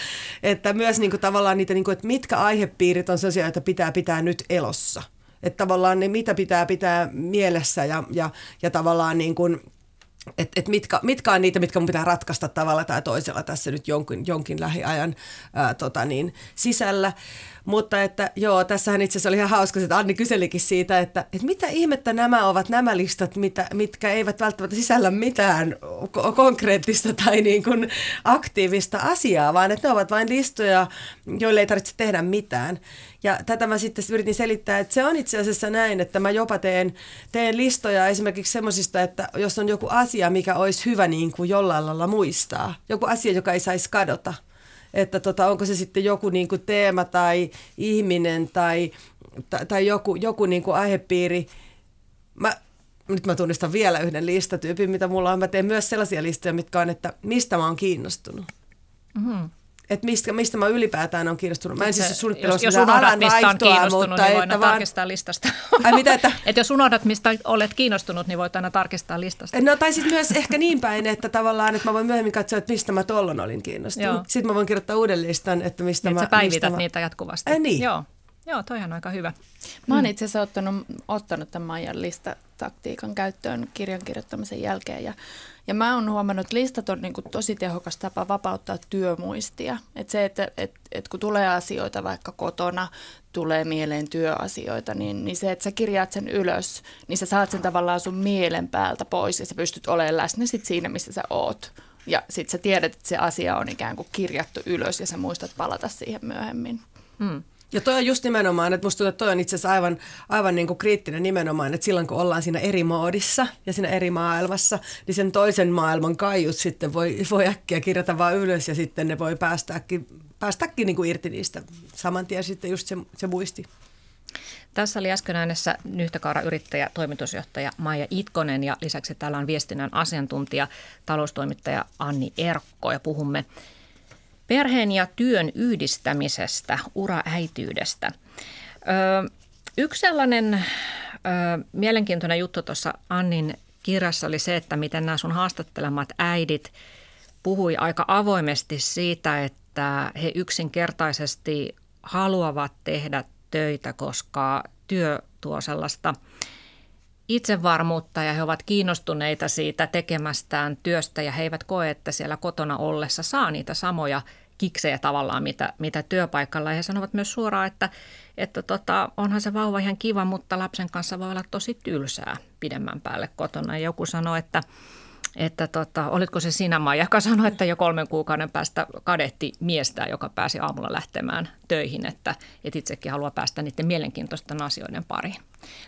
että myös niin kuin tavallaan niitä, niin kuin, että mitkä aihepiirit on sellaisia, että pitää pitää nyt elossa. Että tavallaan ne, mitä pitää pitää mielessä ja, ja, ja tavallaan niin kuin, että et mitkä, mitkä on niitä, mitkä mun pitää ratkaista tavalla tai toisella tässä nyt jonkin, jonkin lähiajan ää, tota niin, sisällä. Mutta että joo, tässähän itse asiassa oli ihan hauska, että Anni kyselikin siitä, että, että mitä ihmettä nämä ovat nämä listat, mitä, mitkä eivät välttämättä sisällä mitään konkreettista tai niin kuin aktiivista asiaa, vaan että ne ovat vain listoja, joille ei tarvitse tehdä mitään. Ja tätä mä sitten yritin selittää, että se on itse asiassa näin, että mä jopa teen, teen listoja esimerkiksi semmoisista, että jos on joku asia, mikä olisi hyvä niin kuin jollain lailla muistaa, joku asia, joka ei saisi kadota – että tota, onko se sitten joku niin kuin teema tai ihminen tai, tai, tai joku, joku niin kuin aihepiiri. Mä, nyt mä tunnistan vielä yhden listatyypin, mitä mulla on. Mä teen myös sellaisia listoja, mitkä on, että mistä mä oon kiinnostunut. Mm-hmm että mistä, mistä mä ylipäätään on kiinnostunut. Mä en siis suunnittele jos, jos unohdat, mistä on kiinnostunut, mutta niin voidaan vaan... tarkistaa listasta. Ai mitä, että... Et jos unohdat, mistä olet kiinnostunut, niin voit aina tarkistaa listasta. No tai sitten myös ehkä niin päin, että tavallaan, että mä voin myöhemmin katsoa, että mistä mä tollon olin kiinnostunut. Joo. Sitten mä voin kirjoittaa uuden listan, että mistä niin, mä... Että sä päivität mä... niitä jatkuvasti. Ei niin. Joo. Joo, toihan on aika hyvä. Mä oon mm. itse asiassa ottanut, ottanut tämän Maijan listataktiikan käyttöön kirjan kirjoittamisen jälkeen ja ja mä oon huomannut, että listat on niin kuin tosi tehokas tapa vapauttaa työmuistia. Että se, että et, et kun tulee asioita vaikka kotona, tulee mieleen työasioita, niin, niin se, että sä kirjaat sen ylös, niin sä saat sen tavallaan sun mielen päältä pois ja sä pystyt olemaan läsnä sit siinä, missä sä oot. Ja sit sä tiedät, että se asia on ikään kuin kirjattu ylös ja sä muistat palata siihen myöhemmin. Hmm. Ja toi on just nimenomaan, että musta tuntuu, että toi on itse asiassa aivan, aivan niin kuin kriittinen nimenomaan, että silloin kun ollaan siinä eri moodissa ja siinä eri maailmassa, niin sen toisen maailman kaiut sitten voi, voi äkkiä kirjata vaan ylös ja sitten ne voi päästäkin, päästäkin niin kuin irti niistä saman tien sitten just se, se muisti. Tässä oli äsken äänessä yrittäjä, toimitusjohtaja Maija Itkonen ja lisäksi täällä on viestinnän asiantuntija, taloustoimittaja Anni Erkko ja puhumme Perheen ja työn yhdistämisestä, uraäityydestä. Ö, yksi sellainen ö, mielenkiintoinen juttu tuossa Annin kirjassa oli se, että miten nämä sun haastattelemat äidit puhui aika avoimesti siitä, että he yksinkertaisesti haluavat tehdä töitä, koska työ tuo sellaista itsevarmuutta ja he ovat kiinnostuneita siitä tekemästään työstä ja he eivät koe, että siellä kotona ollessa saa niitä samoja kiksejä tavallaan, mitä, mitä työpaikalla. Ja he sanovat myös suoraan, että, että tota, onhan se vauva ihan kiva, mutta lapsen kanssa voi olla tosi tylsää pidemmän päälle kotona. Ja joku sanoi, että että tota, olitko se sinä Maija, joka sanoi, että jo kolmen kuukauden päästä kadetti miestä, joka pääsi aamulla lähtemään töihin, että, että itsekin haluaa päästä niiden mielenkiintoisten asioiden pariin.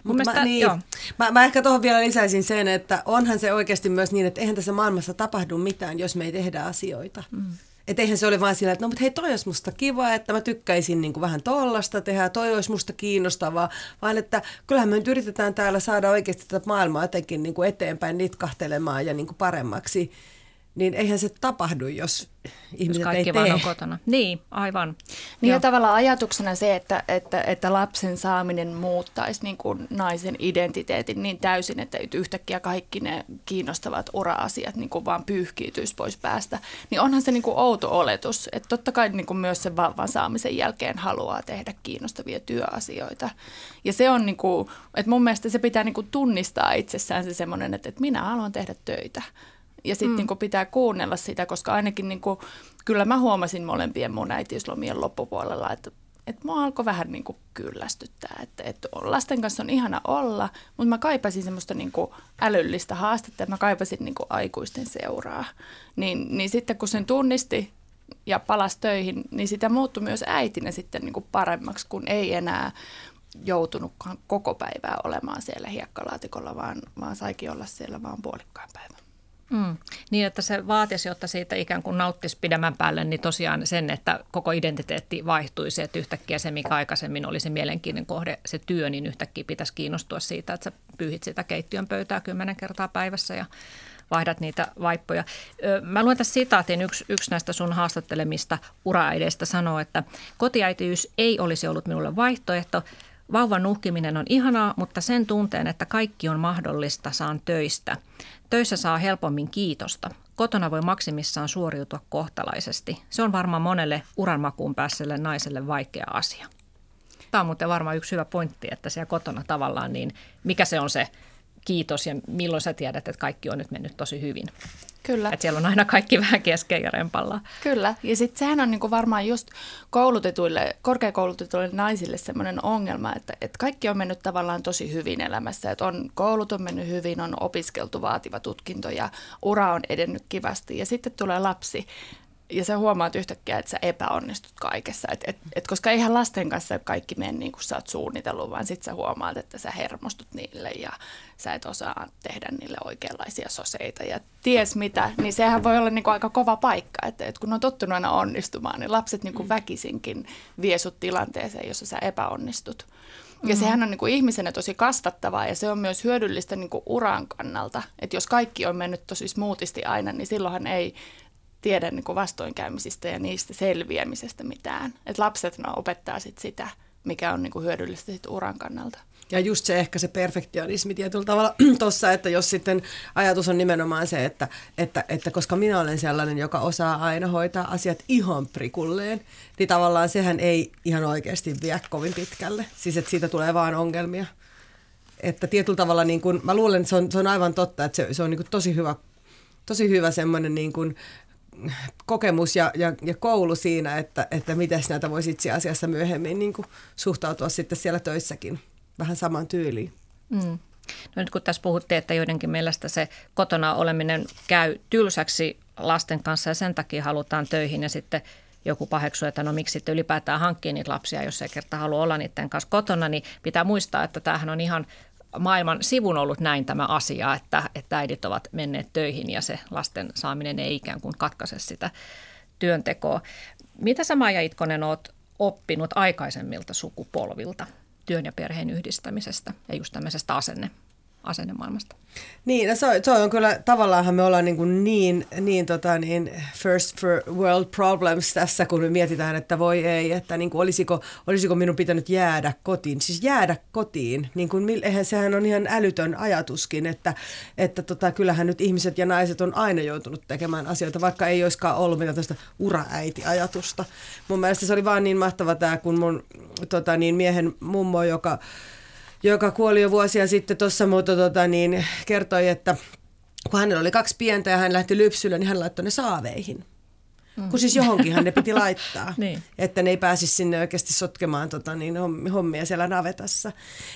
Mun mielestä, mä, niin, joo. Mä, mä ehkä tuohon vielä lisäisin sen, että onhan se oikeasti myös niin, että eihän tässä maailmassa tapahdu mitään, jos me ei tehdä asioita. Mm. Että eihän se ole vaan sillä, että no mutta hei toi olisi musta kiva, että mä tykkäisin niin kuin vähän tollasta tehdä, toi olisi musta kiinnostavaa, vaan että kyllähän me nyt yritetään täällä saada oikeasti tätä maailmaa jotenkin niin kuin eteenpäin nitkahtelemaan ja niin kuin paremmaksi niin eihän se tapahdu, jos ihmiset jos kaikki ei vaan tee. on kotona. Niin, aivan. Niin ja tavallaan ajatuksena se, että, että, että lapsen saaminen muuttaisi niin kuin naisen identiteetin niin täysin, että yhtäkkiä kaikki ne kiinnostavat ura-asiat niin kuin vaan pyyhkiytyisi pois päästä, niin onhan se niin kuin outo oletus. Että totta kai niin kuin myös sen vauvan saamisen jälkeen haluaa tehdä kiinnostavia työasioita. Ja se on, niin kuin, että mun mielestä se pitää niin kuin tunnistaa itsessään se semmoinen, että, että minä haluan tehdä töitä ja sitten mm. niin pitää kuunnella sitä, koska ainakin niin kuin, kyllä mä huomasin molempien mun äitiyslomien loppupuolella, että että mua alkoi vähän niin kuin kyllästyttää, että, että lasten kanssa on ihana olla, mutta mä kaipasin semmoista niin kuin älyllistä haastetta, että mä kaipasin niin kuin aikuisten seuraa. Niin, niin sitten kun sen tunnisti ja palasi töihin, niin sitä muuttui myös äitinä sitten niin kuin paremmaksi, kun ei enää joutunutkaan koko päivää olemaan siellä hiekkalaatikolla, vaan, vaan saikin olla siellä vaan puolikkaan päivän. Mm. Niin, että se vaatisi, jotta siitä ikään kuin nauttisi pidemmän päälle, niin tosiaan sen, että koko identiteetti vaihtuisi, että yhtäkkiä se, mikä aikaisemmin oli se mielenkiintoinen kohde, se työ, niin yhtäkkiä pitäisi kiinnostua siitä, että sä pyyhit sitä keittiön pöytää kymmenen kertaa päivässä ja vaihdat niitä vaippoja. Mä luen tässä sitaatin, yksi, yksi näistä sun haastattelemista uraäideistä sanoo, että kotiäitiys ei olisi ollut minulle vaihtoehto, Vauvan nuhkiminen on ihanaa, mutta sen tunteen, että kaikki on mahdollista, saan töistä. Töissä saa helpommin kiitosta. Kotona voi maksimissaan suoriutua kohtalaisesti. Se on varmaan monelle uranmakuun päässeelle naiselle vaikea asia. Tämä on muuten varmaan yksi hyvä pointti, että siellä kotona tavallaan, niin mikä se on se kiitos ja milloin sä tiedät, että kaikki on nyt mennyt tosi hyvin. Kyllä. Että siellä on aina kaikki vähän kesken ja rempalla. Kyllä. Ja sitten sehän on niinku varmaan just koulutetuille, korkeakoulutetuille naisille semmoinen ongelma, että, että kaikki on mennyt tavallaan tosi hyvin elämässä. Että on, koulut on mennyt hyvin, on opiskeltu vaativa tutkinto ja ura on edennyt kivasti. Ja sitten tulee lapsi ja sä huomaat yhtäkkiä, että sä epäonnistut kaikessa. Et, et, et koska eihän lasten kanssa kaikki mene niin kuin sä oot suunnitellut, vaan sit sä huomaat, että sä hermostut niille ja sä et osaa tehdä niille oikeanlaisia soseita ja ties mitä. Niin sehän voi olla niin kuin aika kova paikka, että, että kun on tottunut aina onnistumaan, niin lapset niin kuin mm. väkisinkin vie sut tilanteeseen, jossa sä epäonnistut. Ja mm-hmm. sehän on niin kuin ihmisenä tosi kasvattavaa ja se on myös hyödyllistä niin kuin uran kannalta. Että jos kaikki on mennyt tosi smoothisti aina, niin silloinhan ei tiedä niin kuin vastoinkäymisistä ja niistä selviämisestä mitään. Et lapset no, opettaa sit sitä, mikä on niin kuin hyödyllistä sit uran kannalta. Ja just se ehkä se perfektionismi tietyllä tavalla tuossa, että jos sitten ajatus on nimenomaan se, että, että, että koska minä olen sellainen, joka osaa aina hoitaa asiat ihan prikulleen, niin tavallaan sehän ei ihan oikeasti vie kovin pitkälle. Siis että siitä tulee vaan ongelmia. Että tietyllä tavalla, niin kun, mä luulen, että se on, se on aivan totta, että se, se on niin tosi hyvä tosi hyvä semmoinen niin kuin kokemus ja, ja, ja koulu siinä, että, että miten näitä voisi itse asiassa myöhemmin niin kuin suhtautua sitten siellä töissäkin vähän saman tyyliin. Mm. No nyt kun tässä puhuttiin, että joidenkin mielestä se kotona oleminen käy tylsäksi lasten kanssa ja sen takia halutaan töihin ja sitten joku paheksu, että no miksi sitten ylipäätään hankkii niitä lapsia, jos ei kerta halua olla niiden kanssa kotona, niin pitää muistaa, että tämähän on ihan maailman sivun ollut näin tämä asia, että, että äidit ovat menneet töihin ja se lasten saaminen ei ikään kuin katkaise sitä työntekoa. Mitä sä Maija Itkonen oot oppinut aikaisemmilta sukupolvilta työn ja perheen yhdistämisestä ja just tämmöisestä asenne, asennemaailmasta? Niin, no se, on, se on kyllä, tavallaanhan me ollaan niin, kuin niin, niin, tota, niin first for world problems tässä, kun me mietitään, että voi ei, että niin kuin olisiko, olisiko minun pitänyt jäädä kotiin. Siis jäädä kotiin, niin kuin, eihän sehän on ihan älytön ajatuskin, että, että tota, kyllähän nyt ihmiset ja naiset on aina joutunut tekemään asioita, vaikka ei olisikaan ollut mitään tästä uraäiti-ajatusta. Mun mielestä se oli vaan niin mahtava tämä, kun mun tota, niin miehen mummo, joka joka kuoli jo vuosia sitten tuossa, mutta tota, niin, kertoi, että kun hänellä oli kaksi pientä ja hän lähti lypsylle, niin hän laittoi ne saaveihin. Mm. Kun siis johonkinhan ne piti laittaa, niin. että ne ei pääsisi sinne oikeasti sotkemaan tota, niin, hommia siellä navetassa.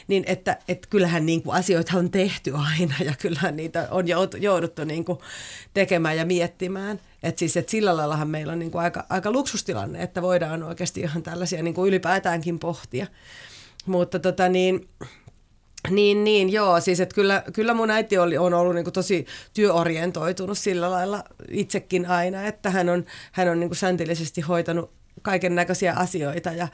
Niin että et kyllähän niin kuin, asioita on tehty aina ja kyllähän niitä on jouduttu niin kuin, tekemään ja miettimään. Et siis, et sillä laillahan meillä on niin kuin, aika, aika luksustilanne, että voidaan oikeasti ihan tällaisia niin kuin ylipäätäänkin pohtia. Mutta tota niin, niin, niin, joo. Siis että kyllä, kyllä mun äiti oli, on ollut niin tosi työorientoitunut sillä lailla itsekin aina, että hän on, hän on niin säntillisesti hoitanut kaiken näköisiä asioita ja,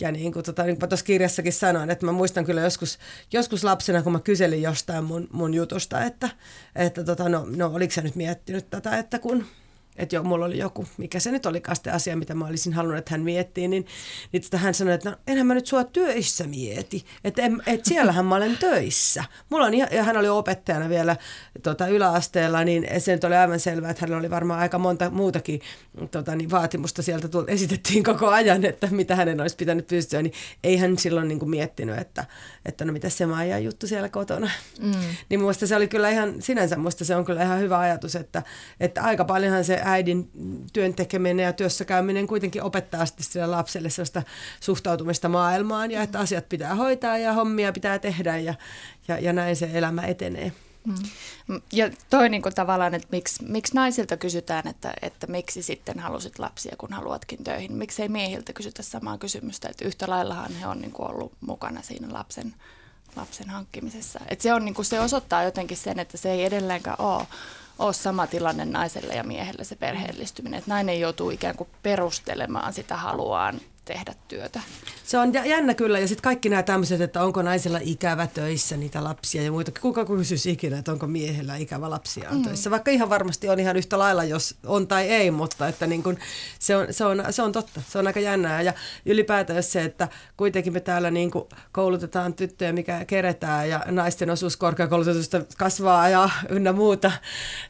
ja niin kuin tota, niin kirjassakin sanoin, että mä muistan kyllä joskus, joskus lapsena, kun mä kyselin jostain mun, mun jutusta, että, että tota, no, no oliko sä nyt miettinyt tätä, että kun että jo, mulla oli joku, mikä se nyt oli kaste asia, mitä mä olisin halunnut, että hän miettii, niin, niin sitä hän sanoi, että no, enhän mä nyt sua töissä mieti, että et, et siellähän mä olen töissä. Mulla on, ja hän oli opettajana vielä tota, yläasteella, niin se nyt oli aivan selvää, että hänellä oli varmaan aika monta muutakin tota, niin vaatimusta sieltä tuli, esitettiin koko ajan, että mitä hänen olisi pitänyt pystyä, niin ei hän silloin niin kuin miettinyt, että, että no mitä se Maija juttu siellä kotona. Mm. Niin muista se oli kyllä ihan, sinänsä muista se on kyllä ihan hyvä ajatus, että, että aika paljonhan se äidin työn tekeminen ja työssä käyminen kuitenkin opettaa sitten sille lapselle sellaista suhtautumista maailmaan ja että asiat pitää hoitaa ja hommia pitää tehdä ja, ja, ja näin se elämä etenee. Mm. Ja toi niin tavallaan, että miksi, miksi naisilta kysytään, että, että miksi sitten halusit lapsia, kun haluatkin töihin. Miksi ei miehiltä kysytä samaa kysymystä, että yhtä laillahan he on niin ollut mukana siinä lapsen, lapsen hankkimisessa. Et se, on, niin kuin, se osoittaa jotenkin sen, että se ei edelleenkään ole ole sama tilanne naiselle ja miehelle se perheellistyminen. Että nainen joutuu ikään kuin perustelemaan sitä haluaan tehdä työtä. Se on jännä kyllä, ja sitten kaikki nämä tämmöiset, että onko naisella ikävä töissä niitä lapsia ja muita. Kuka kysyisi ikinä, että onko miehellä ikävä lapsia mm. töissä, vaikka ihan varmasti on ihan yhtä lailla, jos on tai ei, mutta että niin kun, se, on, se, on, se on totta, se on aika jännää. Ja ylipäätään se, että kuitenkin me täällä niin koulutetaan tyttöjä, mikä keretään, ja naisten osuus korkeakoulutetusta kasvaa ja ynnä muuta,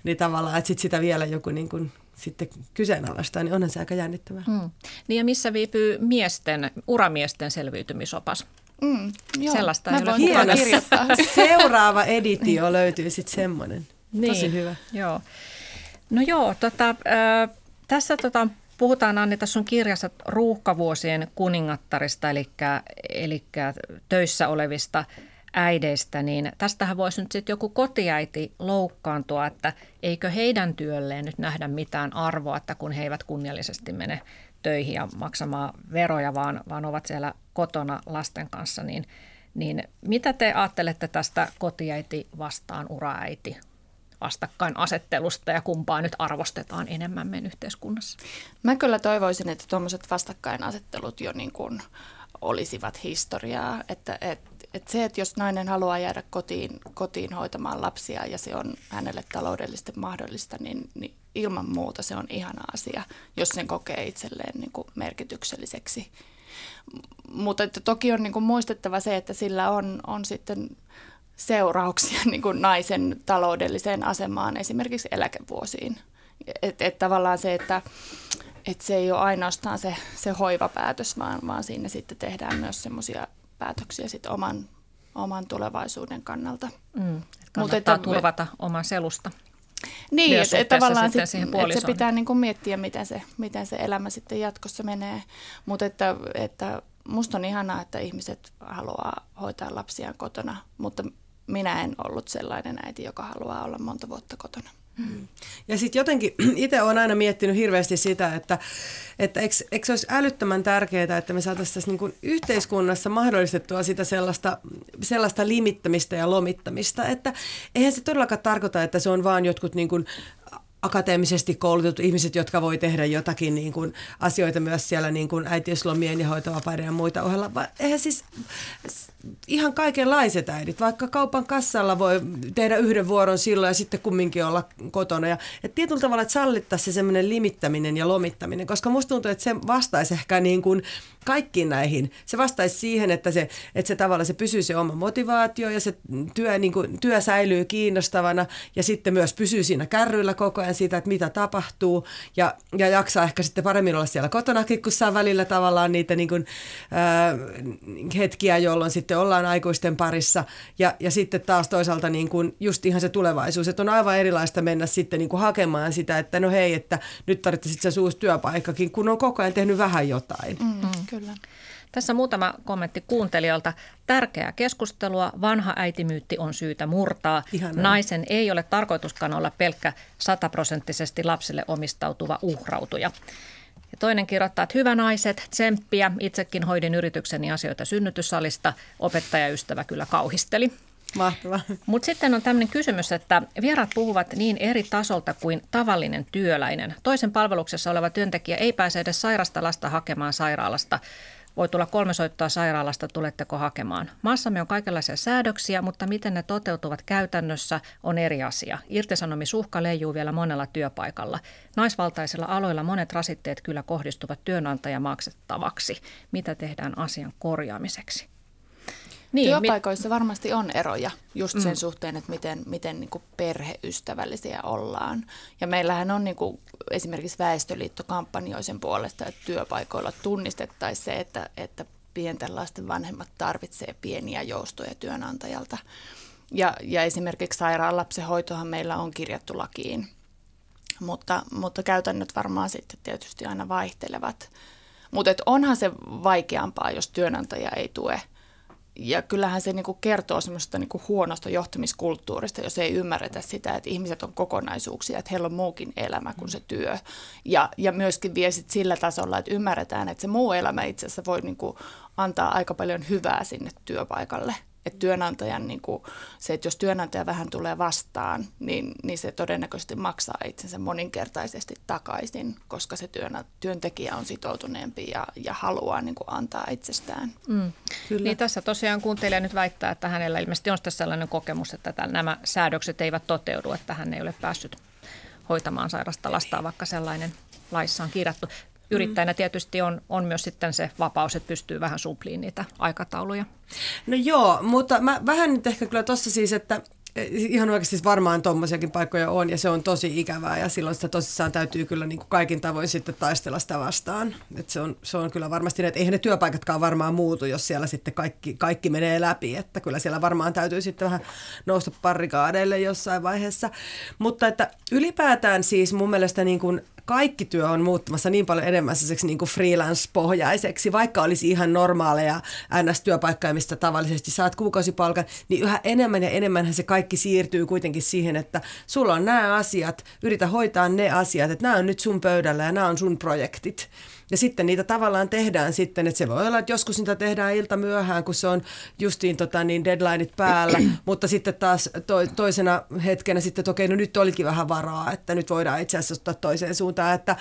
niin tavallaan, että sit sitä vielä joku niin kun sitten kyseenalaistaa, niin onhan se aika jännittävää. Hmm. Niin ja missä viipyy miesten, uramiesten selviytymisopas? Mm, joo. Sellaista Mä ei ole voin mukana. kirjoittaa. Seuraava editio löytyy sitten semmoinen. Niin, Tosi hyvä. Joo. No joo, tota, äh, tässä tota, puhutaan Anni tässä sun kirjassa ruuhkavuosien kuningattarista, eli, eli töissä olevista äideistä, niin tästähän voisi nyt sitten joku kotiäiti loukkaantua, että eikö heidän työlleen nyt nähdä mitään arvoa, että kun he eivät kunniallisesti mene töihin ja maksamaan veroja, vaan, vaan ovat siellä kotona lasten kanssa, niin, niin mitä te ajattelette tästä kotiäiti vastaan uraäiti vastakkainasettelusta ja kumpaa nyt arvostetaan enemmän meidän yhteiskunnassa? Mä kyllä toivoisin, että tuommoiset vastakkainasettelut jo niin kuin olisivat historiaa, että et, et se, että jos nainen haluaa jäädä kotiin, kotiin hoitamaan lapsia ja se on hänelle taloudellisesti mahdollista, niin, niin ilman muuta se on ihana asia, jos sen kokee itselleen niin kuin merkitykselliseksi. Mutta että toki on niin kuin muistettava se, että sillä on, on sitten seurauksia niin kuin naisen taloudelliseen asemaan esimerkiksi eläkevuosiin. Että et tavallaan se, että et se ei ole ainoastaan se, se hoivapäätös, vaan, vaan siinä sitten tehdään myös semmoisia päätöksiä sit oman, oman tulevaisuuden kannalta. Mm, että Mut että, turvata oman selusta. Niin, että et tavallaan sit, et se pitää niinku miettiä, miten se, miten se elämä sitten jatkossa menee. Mutta että, että musta on ihanaa, että ihmiset haluaa hoitaa lapsiaan kotona, mutta minä en ollut sellainen äiti, joka haluaa olla monta vuotta kotona. Ja sitten jotenkin itse olen aina miettinyt hirveästi sitä, että, että eikö, eikö se olisi älyttömän tärkeää, että me saataisiin niin yhteiskunnassa mahdollistettua sitä sellaista, sellaista limittämistä ja lomittamista, että eihän se todellakaan tarkoita, että se on vaan jotkut niin kuin akateemisesti koulutetut ihmiset, jotka voi tehdä jotakin niin kuin asioita myös siellä niin kuin äitiyslomien ja hoitovapaiden ja muita ohella. Eihän siis ihan kaikenlaiset äidit, vaikka kaupan kassalla voi tehdä yhden vuoron silloin ja sitten kumminkin olla kotona. Ja, et tietyllä tavalla, että sallittaisi se semmoinen limittäminen ja lomittaminen, koska musta tuntuu, että se vastaisi ehkä niin kuin kaikkiin näihin. Se vastaisi siihen, että se, että se tavalla se pysyy se oma motivaatio ja se työ, niin kuin, työ säilyy kiinnostavana ja sitten myös pysyy siinä kärryillä koko ajan siitä, että mitä tapahtuu ja, ja jaksaa ehkä sitten paremmin olla siellä kotonakin, kun saa välillä tavallaan niitä niin kuin, äh, hetkiä, jolloin sitten ollaan aikuisten parissa ja, ja sitten taas toisaalta niin kuin just ihan se tulevaisuus, että on aivan erilaista mennä sitten niin kuin hakemaan sitä, että no hei, että nyt tarvitsisi se uusi työpaikkakin, kun on koko ajan tehnyt vähän jotain. Mm, kyllä. Tässä muutama kommentti kuuntelijalta. Tärkeää keskustelua. Vanha äitimyytti on syytä murtaa. Ihanaa. Naisen ei ole tarkoituskaan olla pelkkä sataprosenttisesti lapselle omistautuva uhrautuja. Ja toinen kirjoittaa, että hyvä naiset, tsemppiä. Itsekin hoidin yritykseni asioita synnytyssalista. Opettajaystävä kyllä kauhisteli. Mahtavaa. Mutta sitten on tämmöinen kysymys, että vieraat puhuvat niin eri tasolta kuin tavallinen työläinen. Toisen palveluksessa oleva työntekijä ei pääse edes sairasta lasta hakemaan sairaalasta. Voi tulla kolme soittoa sairaalasta, tuletteko hakemaan. Maassamme on kaikenlaisia säädöksiä, mutta miten ne toteutuvat käytännössä on eri asia. Irtisanomisuhka leijuu vielä monella työpaikalla. Naisvaltaisilla aloilla monet rasitteet kyllä kohdistuvat työnantajan maksettavaksi. Mitä tehdään asian korjaamiseksi? Niin, Työpaikoissa mi- varmasti on eroja just sen mm. suhteen, että miten, miten niin kuin perheystävällisiä ollaan. Ja meillähän on niin kuin esimerkiksi Väestöliitto kampanjoi sen puolesta, että työpaikoilla tunnistettaisiin se, että, että pienten lasten vanhemmat tarvitsee pieniä joustoja työnantajalta. Ja, ja esimerkiksi sairaalapsenhoitohan meillä on kirjattu lakiin, mutta, mutta käytännöt varmaan sitten tietysti aina vaihtelevat. Mutta onhan se vaikeampaa, jos työnantaja ei tue – ja kyllähän se niin kuin kertoo semmoista niin kuin huonosta johtamiskulttuurista, jos ei ymmärretä sitä, että ihmiset on kokonaisuuksia, että heillä on muukin elämä kuin se työ. Ja, ja myöskin vie sit sillä tasolla, että ymmärretään, että se muu elämä itse asiassa voi niin kuin antaa aika paljon hyvää sinne työpaikalle. Että työnantajan, niin kuin, se, että jos työnantaja vähän tulee vastaan, niin, niin se todennäköisesti maksaa itsensä moninkertaisesti takaisin, koska se työn, työntekijä on sitoutuneempi ja, ja haluaa niin kuin, antaa itsestään. Mm. Kyllä. Niin tässä tosiaan kuuntelija nyt väittää, että hänellä ilmeisesti on sellainen kokemus, että tämän, nämä säädökset eivät toteudu, että hän ei ole päässyt hoitamaan sairasta lastaa, vaikka sellainen laissa on kirjattu yrittäjänä tietysti on, on myös sitten se vapaus, että pystyy vähän supliin niitä aikatauluja. No joo, mutta mä vähän nyt ehkä kyllä tuossa siis, että ihan oikeasti varmaan tuommoisiakin paikkoja on ja se on tosi ikävää ja silloin sitä tosissaan täytyy kyllä niin kuin kaikin tavoin sitten taistella sitä vastaan. Et se, on, se on kyllä varmasti, että eihän ne työpaikatkaan varmaan muutu, jos siellä sitten kaikki, kaikki menee läpi, että kyllä siellä varmaan täytyy sitten vähän nousta parrikaadeille jossain vaiheessa. Mutta että ylipäätään siis mun mielestä niin kuin kaikki työ on muuttumassa niin paljon enemmän niin kuin freelance-pohjaiseksi, vaikka olisi ihan normaaleja NS-työpaikkoja, mistä tavallisesti saat kuukausipalkan, niin yhä enemmän ja enemmän se kaikki siirtyy kuitenkin siihen, että sulla on nämä asiat, yritä hoitaa ne asiat, että nämä on nyt sun pöydällä ja nämä on sun projektit. Ja sitten niitä tavallaan tehdään sitten, että se voi olla, että joskus niitä tehdään ilta myöhään, kun se on justiin tota, niin deadlineit päällä, mutta sitten taas to, toisena hetkenä sitten, että okei, no nyt olikin vähän varaa, että nyt voidaan itse asiassa ottaa toiseen suuntaan, että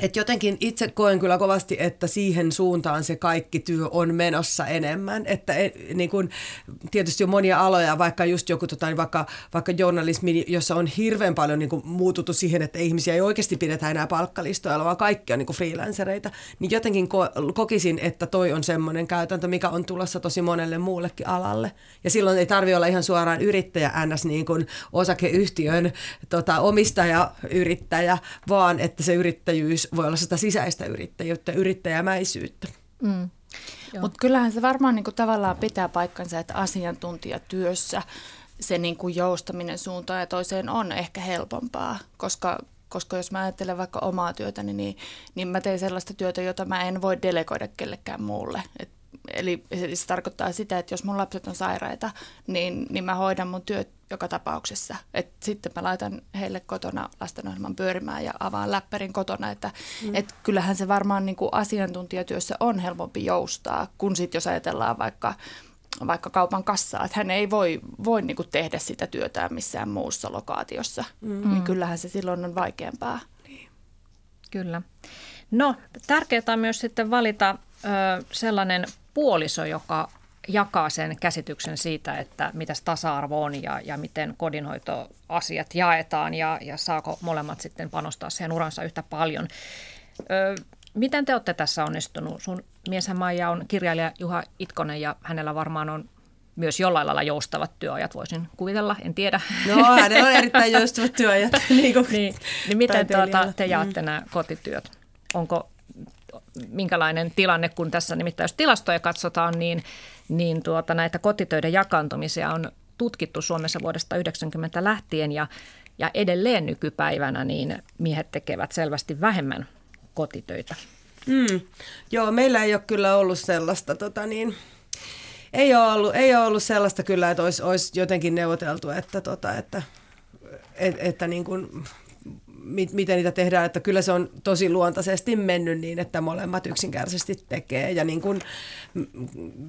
et jotenkin itse koen kyllä kovasti, että siihen suuntaan se kaikki työ on menossa enemmän. Että e, niin kun, tietysti on monia aloja, vaikka just joku tota, niin vaikka, vaikka journalismi, jossa on hirveän paljon niin muututtu siihen, että ihmisiä ei oikeasti pidetä enää palkkalistoilla, vaan kaikki on niin freelancereita. Niin jotenkin ko- kokisin, että toi on semmoinen käytäntö, mikä on tulossa tosi monelle muullekin alalle. Ja silloin ei tarvi olla ihan suoraan yrittäjä ns. Niin kuin osakeyhtiön tota, omistaja, yrittäjä, vaan että se yrittäjyys yrittäjyys voi olla sitä sisäistä yrittäjyyttä, yrittäjämäisyyttä. Mm. Mutta kyllähän se varmaan niinku tavallaan pitää paikkansa, että asiantuntijatyössä se niinku joustaminen suuntaan ja toiseen on ehkä helpompaa, koska koska jos mä ajattelen vaikka omaa työtäni, niin, niin mä teen sellaista työtä, jota mä en voi delegoida kellekään muulle. Et Eli se tarkoittaa sitä, että jos mun lapset on sairaita, niin, niin mä hoidan mun työt joka tapauksessa. Et sitten mä laitan heille kotona lastenohjelman pyörimään ja avaan läppärin kotona. Että mm. et kyllähän se varmaan niin kuin asiantuntijatyössä on helpompi joustaa, kun sitten jos ajatellaan vaikka vaikka kaupan kassaa, että hän ei voi, voi niin kuin tehdä sitä työtään missään muussa lokaatiossa, mm. niin kyllähän se silloin on vaikeampaa. Niin. Kyllä. No, tärkeää on myös sitten valita ö, sellainen puoliso, joka jakaa sen käsityksen siitä, että mitä tasa-arvo on ja, ja miten kodinhoitoasiat jaetaan ja, ja saako molemmat sitten panostaa siihen uransa yhtä paljon. Ö, miten te olette tässä onnistunut? Sun mieshän Maija on kirjailija Juha Itkonen ja hänellä varmaan on myös jollain lailla joustavat työajat, voisin kuvitella, en tiedä. No, hänellä on erittäin joustavat työajat. niin, kuin niin, niin miten tuota, te jaatte mm. nämä kotityöt? Onko minkälainen tilanne, kun tässä nimittäin jos tilastoja katsotaan, niin, niin tuota, näitä kotitöiden jakantumisia on tutkittu Suomessa vuodesta 90 lähtien ja, ja edelleen nykypäivänä niin miehet tekevät selvästi vähemmän kotitöitä. Mm. Joo, meillä ei ole kyllä ollut sellaista, tota niin, ei ole ollut, ei ole ollut sellaista kyllä, että olisi, olisi jotenkin neuvoteltu, että, tota, että, että, että niin kuin mit, miten niitä tehdään, että kyllä se on tosi luontaisesti mennyt niin, että molemmat yksinkertaisesti tekee ja niin kuin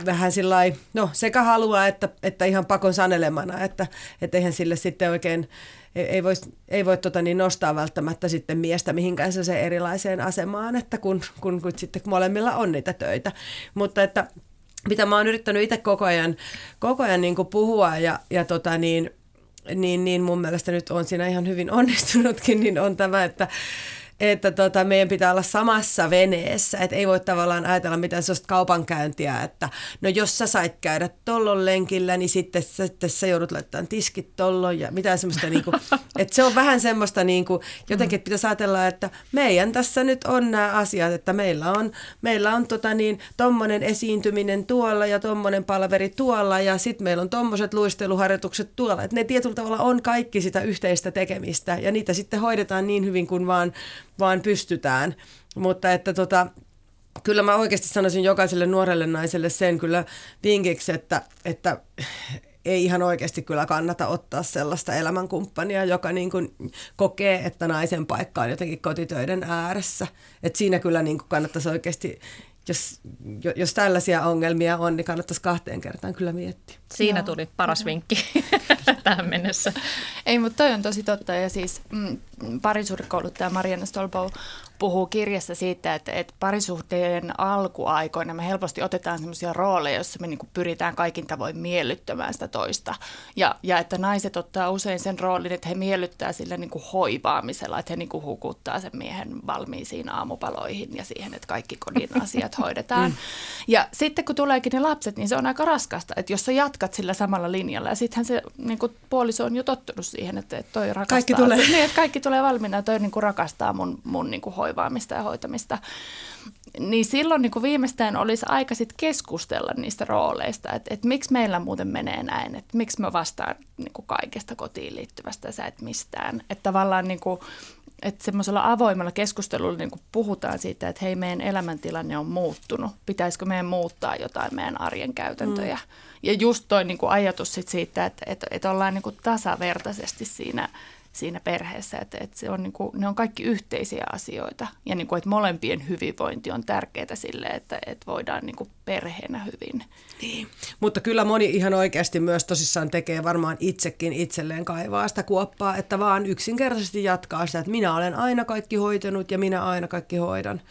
vähän sillä no sekä haluaa että, että ihan pakon sanelemana, että, että eihän sille sitten oikein ei voi, ei voi tota niin nostaa välttämättä sitten miestä mihinkään se erilaiseen asemaan, että kun, kun, kun sitten molemmilla on niitä töitä. Mutta että mitä mä oon yrittänyt itse koko ajan, koko ajan niin puhua ja, ja tota niin, niin, niin mun mielestä nyt on siinä ihan hyvin onnistunutkin, niin on tämä, että että tota, meidän pitää olla samassa veneessä, että ei voi tavallaan ajatella mitään sellaista kaupankäyntiä, että no jos sä sait käydä tollon lenkillä, niin sitten, sitten sä joudut laittamaan tiskit tollon ja mitään semmoista, niinku, että se on vähän semmoista niinku, jotenkin, että pitäisi ajatella, että meidän tässä nyt on nämä asiat, että meillä on, meillä on tota niin, tommonen esiintyminen tuolla ja tommonen palaveri tuolla ja sitten meillä on tommoset luisteluharjoitukset tuolla, että ne tietyllä tavalla on kaikki sitä yhteistä tekemistä ja niitä sitten hoidetaan niin hyvin kuin vaan vaan pystytään. Mutta että tota, kyllä mä oikeasti sanoisin jokaiselle nuorelle naiselle sen kyllä vinkiksi, että, että ei ihan oikeasti kyllä kannata ottaa sellaista elämänkumppania, joka niin kuin kokee, että naisen paikka on jotenkin kotitöiden ääressä. Et siinä kyllä niin kuin kannattaisi oikeasti jos, jos tällaisia ongelmia on, niin kannattaisi kahteen kertaan kyllä miettiä. Siinä Joo. tuli paras vinkki tähän mennessä. Ei, mutta toi on tosi totta. Ja siis mm, parisuudekouluttaja Marianne Stolbow puhuu kirjassa siitä, että, että parisuhteen alkuaikoina me helposti otetaan sellaisia rooleja, joissa me niin pyritään kaikin tavoin miellyttämään sitä toista. Ja, ja että naiset ottaa usein sen roolin, että he miellyttää sillä niin kuin hoivaamisella, että he niin kuin hukuttaa sen miehen valmiisiin aamupaloihin ja siihen, että kaikki kodin asiat hoidetaan. Mm. Ja sitten kun tuleekin ne lapset, niin se on aika raskasta, että jos sä jatkat sillä samalla linjalla ja sittenhän se niin kuin puoliso on jo tottunut siihen, että, että toi rakastaa. Kaikki tulee. Niin, että kaikki tulee valmiina ja toi niin kuin rakastaa mun, mun niin kuin hoivaamista ja hoitamista. Niin silloin niin kuin viimeistään olisi aika sit keskustella niistä rooleista, että, että miksi meillä muuten menee näin, että miksi mä vastaan niin kuin kaikesta kotiin liittyvästä ja sä et mistään. Että tavallaan niin kuin, että semmoisella avoimella keskustelulla niin puhutaan siitä, että hei, meidän elämäntilanne on muuttunut. Pitäisikö meidän muuttaa jotain meidän arjen käytäntöjä? Mm. Ja just toi niin kuin ajatus sit siitä, että, että, että ollaan niin kuin tasavertaisesti siinä siinä perheessä, että, että se on niin kuin, ne on kaikki yhteisiä asioita ja niin kuin, että molempien hyvinvointi on tärkeää sille, että, että voidaan niin kuin perheenä hyvin. Niin. Mutta kyllä moni ihan oikeasti myös tosissaan tekee varmaan itsekin itselleen kaivaa sitä kuoppaa, että vaan yksinkertaisesti jatkaa sitä, että minä olen aina kaikki hoitanut ja minä aina kaikki hoidan.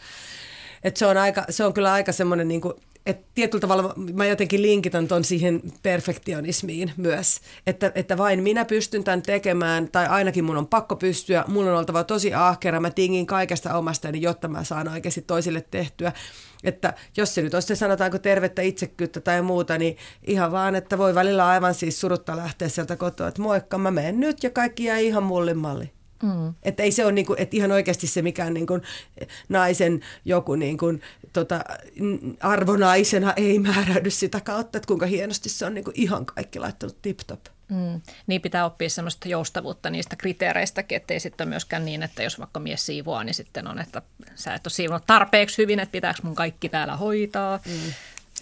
Et se, on aika, se on kyllä aika semmoinen niin kuin että tietyllä tavalla mä jotenkin linkitän ton siihen perfektionismiin myös, että, että vain minä pystyn tämän tekemään, tai ainakin mun on pakko pystyä, mun on oltava tosi ahkera, mä tingin kaikesta omastani, jotta mä saan oikeasti toisille tehtyä. Että jos se nyt on sitten sanotaanko tervettä itsekyyttä tai muuta, niin ihan vaan, että voi välillä aivan siis surutta lähteä sieltä kotoa, että moikka, mä menen nyt ja kaikki jää ihan mullin malli. Mm. Että ei se ole niinku, että ihan oikeasti se mikään niinku naisen joku niinku, tota, arvonaisena ei määräydy sitä kautta, että kuinka hienosti se on niinku ihan kaikki laittanut tip-top. Mm. Niin pitää oppia semmoista joustavuutta niistä kriteereistäkin, ettei sitten myöskään niin, että jos vaikka mies siivoaa, niin sitten on, että sä et ole siivonut tarpeeksi hyvin, että pitääkö mun kaikki täällä hoitaa. Mm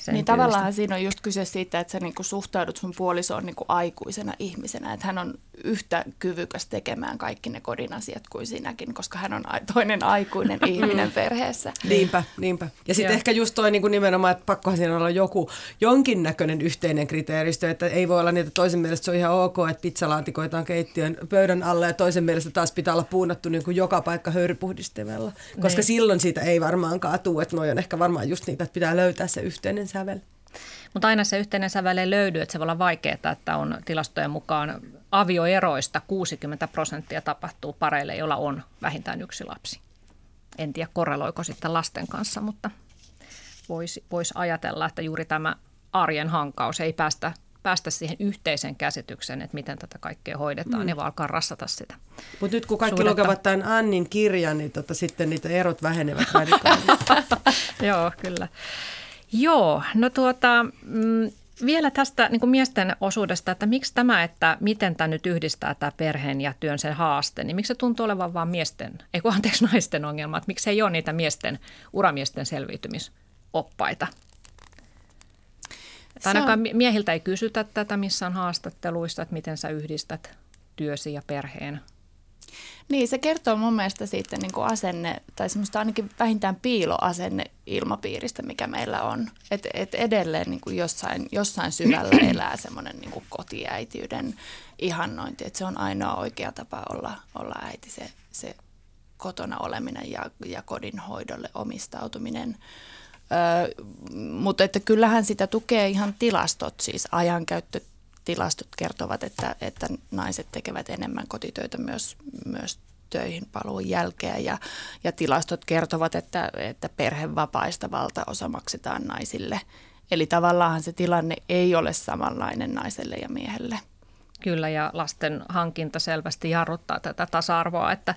sen niin tavallaan siinä on just kyse siitä, että sä niinku suhtaudut sun puolisoon niinku aikuisena ihmisenä, että hän on yhtä kyvykäs tekemään kaikki ne kodin asiat kuin sinäkin, koska hän on toinen aikuinen ihminen perheessä. Niinpä, niinpä. Ja sitten ehkä just toi niin kuin nimenomaan, että pakkohan siinä olla joku jonkinnäköinen yhteinen kriteeristö, että ei voi olla niitä, että toisen mielestä se on ihan ok, että pizzalaatikoita on keittiön pöydän alla ja toisen mielestä taas pitää olla puunattu niin kuin joka paikka höyrypuhdistimella, koska niin. silloin siitä ei varmaankaan tule, että noi on ehkä varmaan just niitä, että pitää löytää se yhteinen sävel. Mutta aina se yhteinen sävel ei löydy, että se voi olla vaikeaa, että on tilastojen mukaan avioeroista 60 prosenttia tapahtuu pareille, joilla on vähintään yksi lapsi. En tiedä korreloiko sitten lasten kanssa, mutta voisi vois ajatella, että juuri tämä arjen hankaus ei päästä, päästä siihen yhteisen käsitykseen, että miten tätä kaikkea hoidetaan, mm. niin vaan alkaa rassata sitä. Mutta nyt kun kaikki suhdetta. lukevat tämän Annin kirjan, niin tota, sitten niitä erot vähenevät. Joo, kyllä. Joo, no tuota, mm, vielä tästä niin kuin miesten osuudesta, että miksi tämä, että miten tämä nyt yhdistää tämä perheen ja työn sen haaste, niin miksi se tuntuu olevan vain miesten, ei kun anteeksi naisten ongelma, että miksi ei ole niitä miesten, uramiesten selviytymisoppaita? Että ainakaan on... miehiltä ei kysytä tätä missään haastatteluissa, että miten sä yhdistät työsi ja perheen. Niin, se kertoo mun mielestä siitä niin kuin asenne, tai semmoista ainakin vähintään piiloasenne ilmapiiristä, mikä meillä on. Että et edelleen niin kuin jossain, jossain syvällä elää semmoinen niin kuin kotiäitiyden ihannointi, että se on ainoa oikea tapa olla, olla äiti, se, se kotona oleminen ja, ja kodin hoidolle omistautuminen. Öö, mutta että kyllähän sitä tukee ihan tilastot, siis ajankäyttö tilastot kertovat, että, että naiset tekevät enemmän kotitöitä myös, myös töihin paluun jälkeen ja, ja tilastot kertovat, että, että perhevapaista valtaosa maksetaan naisille. Eli tavallaan se tilanne ei ole samanlainen naiselle ja miehelle. Kyllä, ja lasten hankinta selvästi jarruttaa tätä tasa-arvoa, että,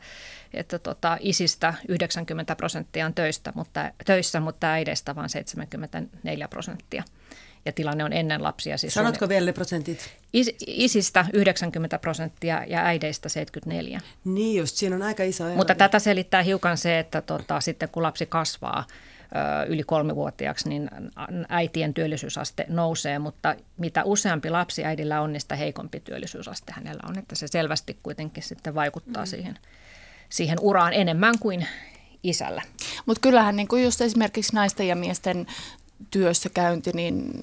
että tota, isistä 90 prosenttia on töistä, mutta, töissä, mutta äideistä vain 74 prosenttia ja tilanne on ennen lapsia. Siis Sanotko vielä ne prosentit? Is, isistä 90 prosenttia ja äideistä 74. Niin just, siinä on aika iso ero. Mutta tätä selittää hiukan se, että tota, sitten kun lapsi kasvaa yli kolmivuotiaaksi, niin äitien työllisyysaste nousee, mutta mitä useampi lapsi äidillä on, niin sitä heikompi työllisyysaste hänellä on, että se selvästi kuitenkin sitten vaikuttaa mm. siihen, siihen uraan enemmän kuin isällä. Mutta kyllähän niin kuin just esimerkiksi naisten ja miesten työssäkäynti, niin,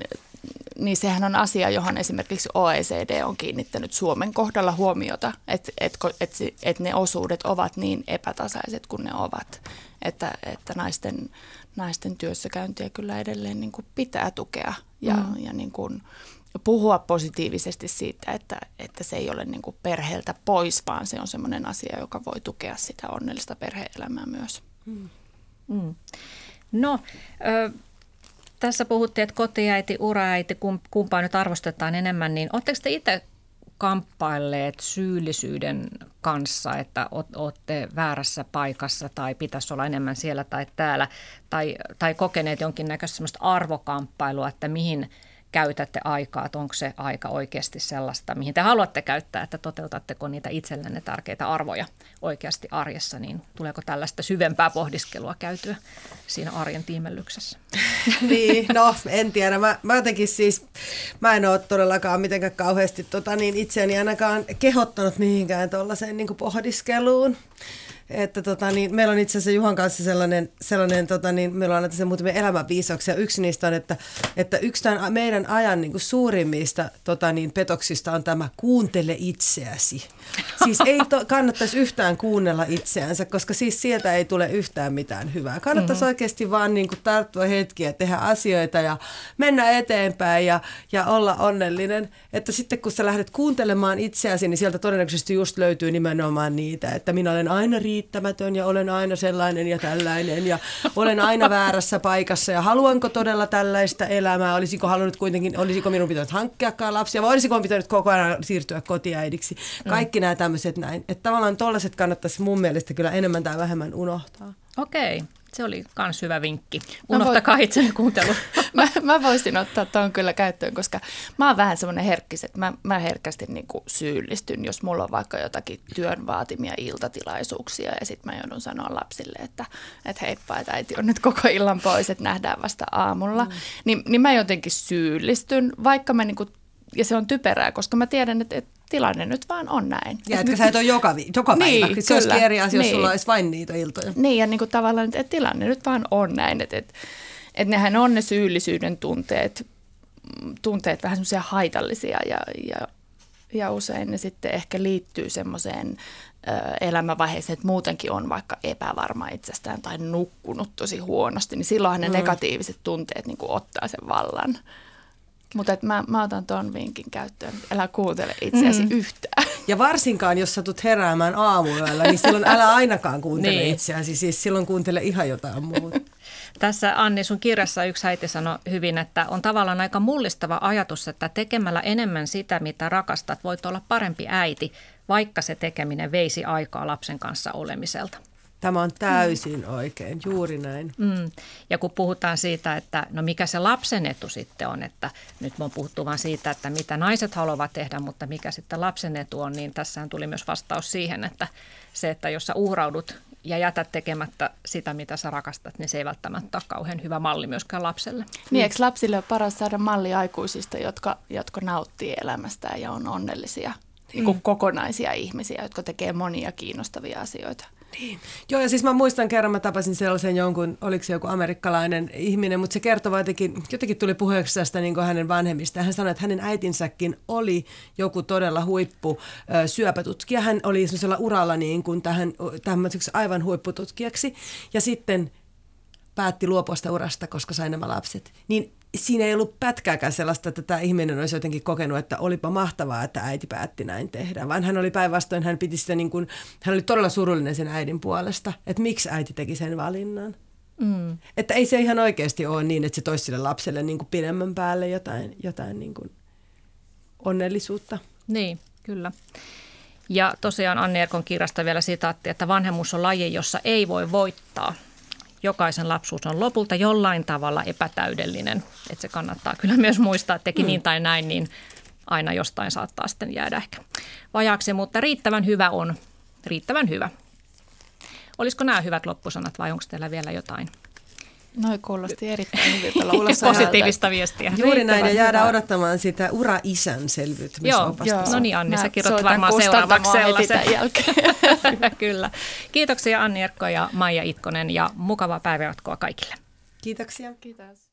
niin sehän on asia, johon esimerkiksi OECD on kiinnittänyt Suomen kohdalla huomiota, että et, et, et ne osuudet ovat niin epätasaiset kuin ne ovat. että, että naisten, naisten työssäkäyntiä kyllä edelleen niin kuin pitää tukea ja, mm. ja niin kuin puhua positiivisesti siitä, että, että se ei ole niin kuin perheeltä pois, vaan se on sellainen asia, joka voi tukea sitä onnellista perheelämää myös. Mm. Mm. No, ö, tässä puhuttiin, että kotiäiti, uraäiti, kumpaa nyt arvostetaan enemmän, niin oletteko te itse kamppailleet syyllisyyden kanssa, että olette väärässä paikassa tai pitäisi olla enemmän siellä tai täällä, tai, tai kokeneet jonkinnäköistä sellaista arvokamppailua, että mihin – käytätte aikaa, että onko se aika oikeasti sellaista, mihin te haluatte käyttää, että toteutatteko niitä itsellenne tärkeitä arvoja oikeasti arjessa, niin tuleeko tällaista syvempää pohdiskelua käytyä siinä arjen tiimellyksessä? niin, no en tiedä. Mä, mä jotenkin siis, mä en ole todellakaan mitenkään kauheasti tota, niin itseäni ainakaan kehottanut mihinkään tuollaiseen niin pohdiskeluun että tota, niin, meillä on itse asiassa Juhan kanssa sellainen, sellainen tota, niin, meillä on tässä muutamia elämänviisauksia. Yksi niistä on, että, että yksi tämän meidän ajan niin kuin suurimmista tota, niin, petoksista on tämä kuuntele itseäsi. Siis ei to, kannattaisi yhtään kuunnella itseänsä, koska siis sieltä ei tule yhtään mitään hyvää. Kannattaisi mm-hmm. oikeasti vaan niin kuin, tarttua hetkiä, tehdä asioita ja mennä eteenpäin ja, ja olla onnellinen. Että sitten kun sä lähdet kuuntelemaan itseäsi, niin sieltä todennäköisesti just löytyy nimenomaan niitä, että minä olen aina riittävä riittämätön ja olen aina sellainen ja tällainen ja olen aina väärässä paikassa ja haluanko todella tällaista elämää, olisiko halunnut kuitenkin, olisiko minun pitänyt hankkiakaan lapsia vai olisiko minun pitänyt koko ajan siirtyä kotiäidiksi. Kaikki mm. nämä tämmöiset näin. Että tavallaan tollaiset kannattaisi mun mielestä kyllä enemmän tai vähemmän unohtaa. Okei. Okay. Se oli myös hyvä vinkki. Unohtakaa voin... itsenne kuuntelu. mä, mä voisin ottaa tuon kyllä käyttöön, koska mä oon vähän semmoinen herkkis, että mä, mä herkästi niin kuin syyllistyn, jos mulla on vaikka jotakin työn vaatimia iltatilaisuuksia ja sitten mä joudun sanoa lapsille, että, että heippa, että äiti on nyt koko illan pois, että nähdään vasta aamulla. Mm. Niin, niin mä jotenkin syyllistyn, vaikka mä niin kuin, ja se on typerää, koska mä tiedän, että, että tilanne nyt vaan on näin. Ja että sä et ole joka, vi- joka päivä. Niin, se olisi eri asia, niin. jos sulla olisi vain niitä iltoja. Niin, ja niin kuin tavallaan, että tilanne nyt vaan on näin. Että, että, että nehän on ne syyllisyyden tunteet, tunteet vähän semmoisia haitallisia ja, ja, ja usein ne sitten ehkä liittyy semmoiseen elämänvaiheeseen, että muutenkin on vaikka epävarma itsestään tai nukkunut tosi huonosti, niin silloinhan ne mm. negatiiviset tunteet niin kuin ottaa sen vallan. Mutta mä, mä otan tuon vinkin käyttöön. Älä kuuntele itseäsi mm. yhtään. Ja varsinkaan, jos satut heräämään aamuyöllä, niin silloin älä ainakaan kuuntele niin. itseäsi. Siis silloin kuuntele ihan jotain muuta. Tässä Anni, sun kirjassa yksi äiti sanoi hyvin, että on tavallaan aika mullistava ajatus, että tekemällä enemmän sitä, mitä rakastat, voit olla parempi äiti, vaikka se tekeminen veisi aikaa lapsen kanssa olemiselta. Tämä on täysin mm. oikein, juuri näin. Mm. Ja kun puhutaan siitä, että no mikä se lapsen etu sitten on, että nyt on puhuttu vain siitä, että mitä naiset haluavat tehdä, mutta mikä sitten lapsen etu on, niin tässähän tuli myös vastaus siihen, että se, että jos sä uhraudut ja jätät tekemättä sitä, mitä sä rakastat, niin se ei välttämättä ole kauhean hyvä malli myöskään lapselle. Niin, eikö lapsille ole paras saada malli aikuisista, jotka, jotka nauttii elämästään ja on onnellisia, niin kuin kokonaisia ihmisiä, jotka tekee monia kiinnostavia asioita? Niin. Joo, ja siis mä muistan kerran, mä tapasin sellaisen jonkun, oliko se joku amerikkalainen ihminen, mutta se kertoi jotenkin, jotenkin tuli puheeksi tästä niin hänen vanhemmista. Hän sanoi, että hänen äitinsäkin oli joku todella huippu ö, syöpätutkija. Hän oli sellaisella uralla niin kuin tähän, tämmöiseksi aivan huippututkijaksi. Ja sitten päätti luopua sitä urasta, koska sai nämä lapset. Niin siinä ei ollut pätkääkään sellaista, että tämä ihminen olisi jotenkin kokenut, että olipa mahtavaa, että äiti päätti näin tehdä, vaan hän oli päinvastoin, hän piti sitä niin kuin, hän oli todella surullinen sen äidin puolesta, että miksi äiti teki sen valinnan. Mm. Että ei se ihan oikeasti ole niin, että se toisi sille lapselle niin kuin pidemmän päälle jotain, jotain niin kuin onnellisuutta. Niin, kyllä. Ja tosiaan Anni Erkon kirjasta vielä sitaatti, että vanhemmuus on laji, jossa ei voi voittaa – jokaisen lapsuus on lopulta jollain tavalla epätäydellinen. Että se kannattaa kyllä myös muistaa, että teki mm. niin tai näin, niin aina jostain saattaa sitten jäädä ehkä vajaaksi, mutta riittävän hyvä on, riittävän hyvä. Olisiko nämä hyvät loppusanat vai onko teillä vielä jotain? Noi kuulosti erittäin hyviltä. Positiivista viestiä. Juuri näin, ja jäädään odottamaan sitä ura-isän selviytymisopasta. Joo, joo. no niin Anni, sä kirjoitat varmaan seuraavaksi sellaisen. jälkeen. Kyllä. Kiitoksia Anni Erkko ja Maija Itkonen ja mukavaa päivänjatkoa kaikille. Kiitoksia. Kiitos.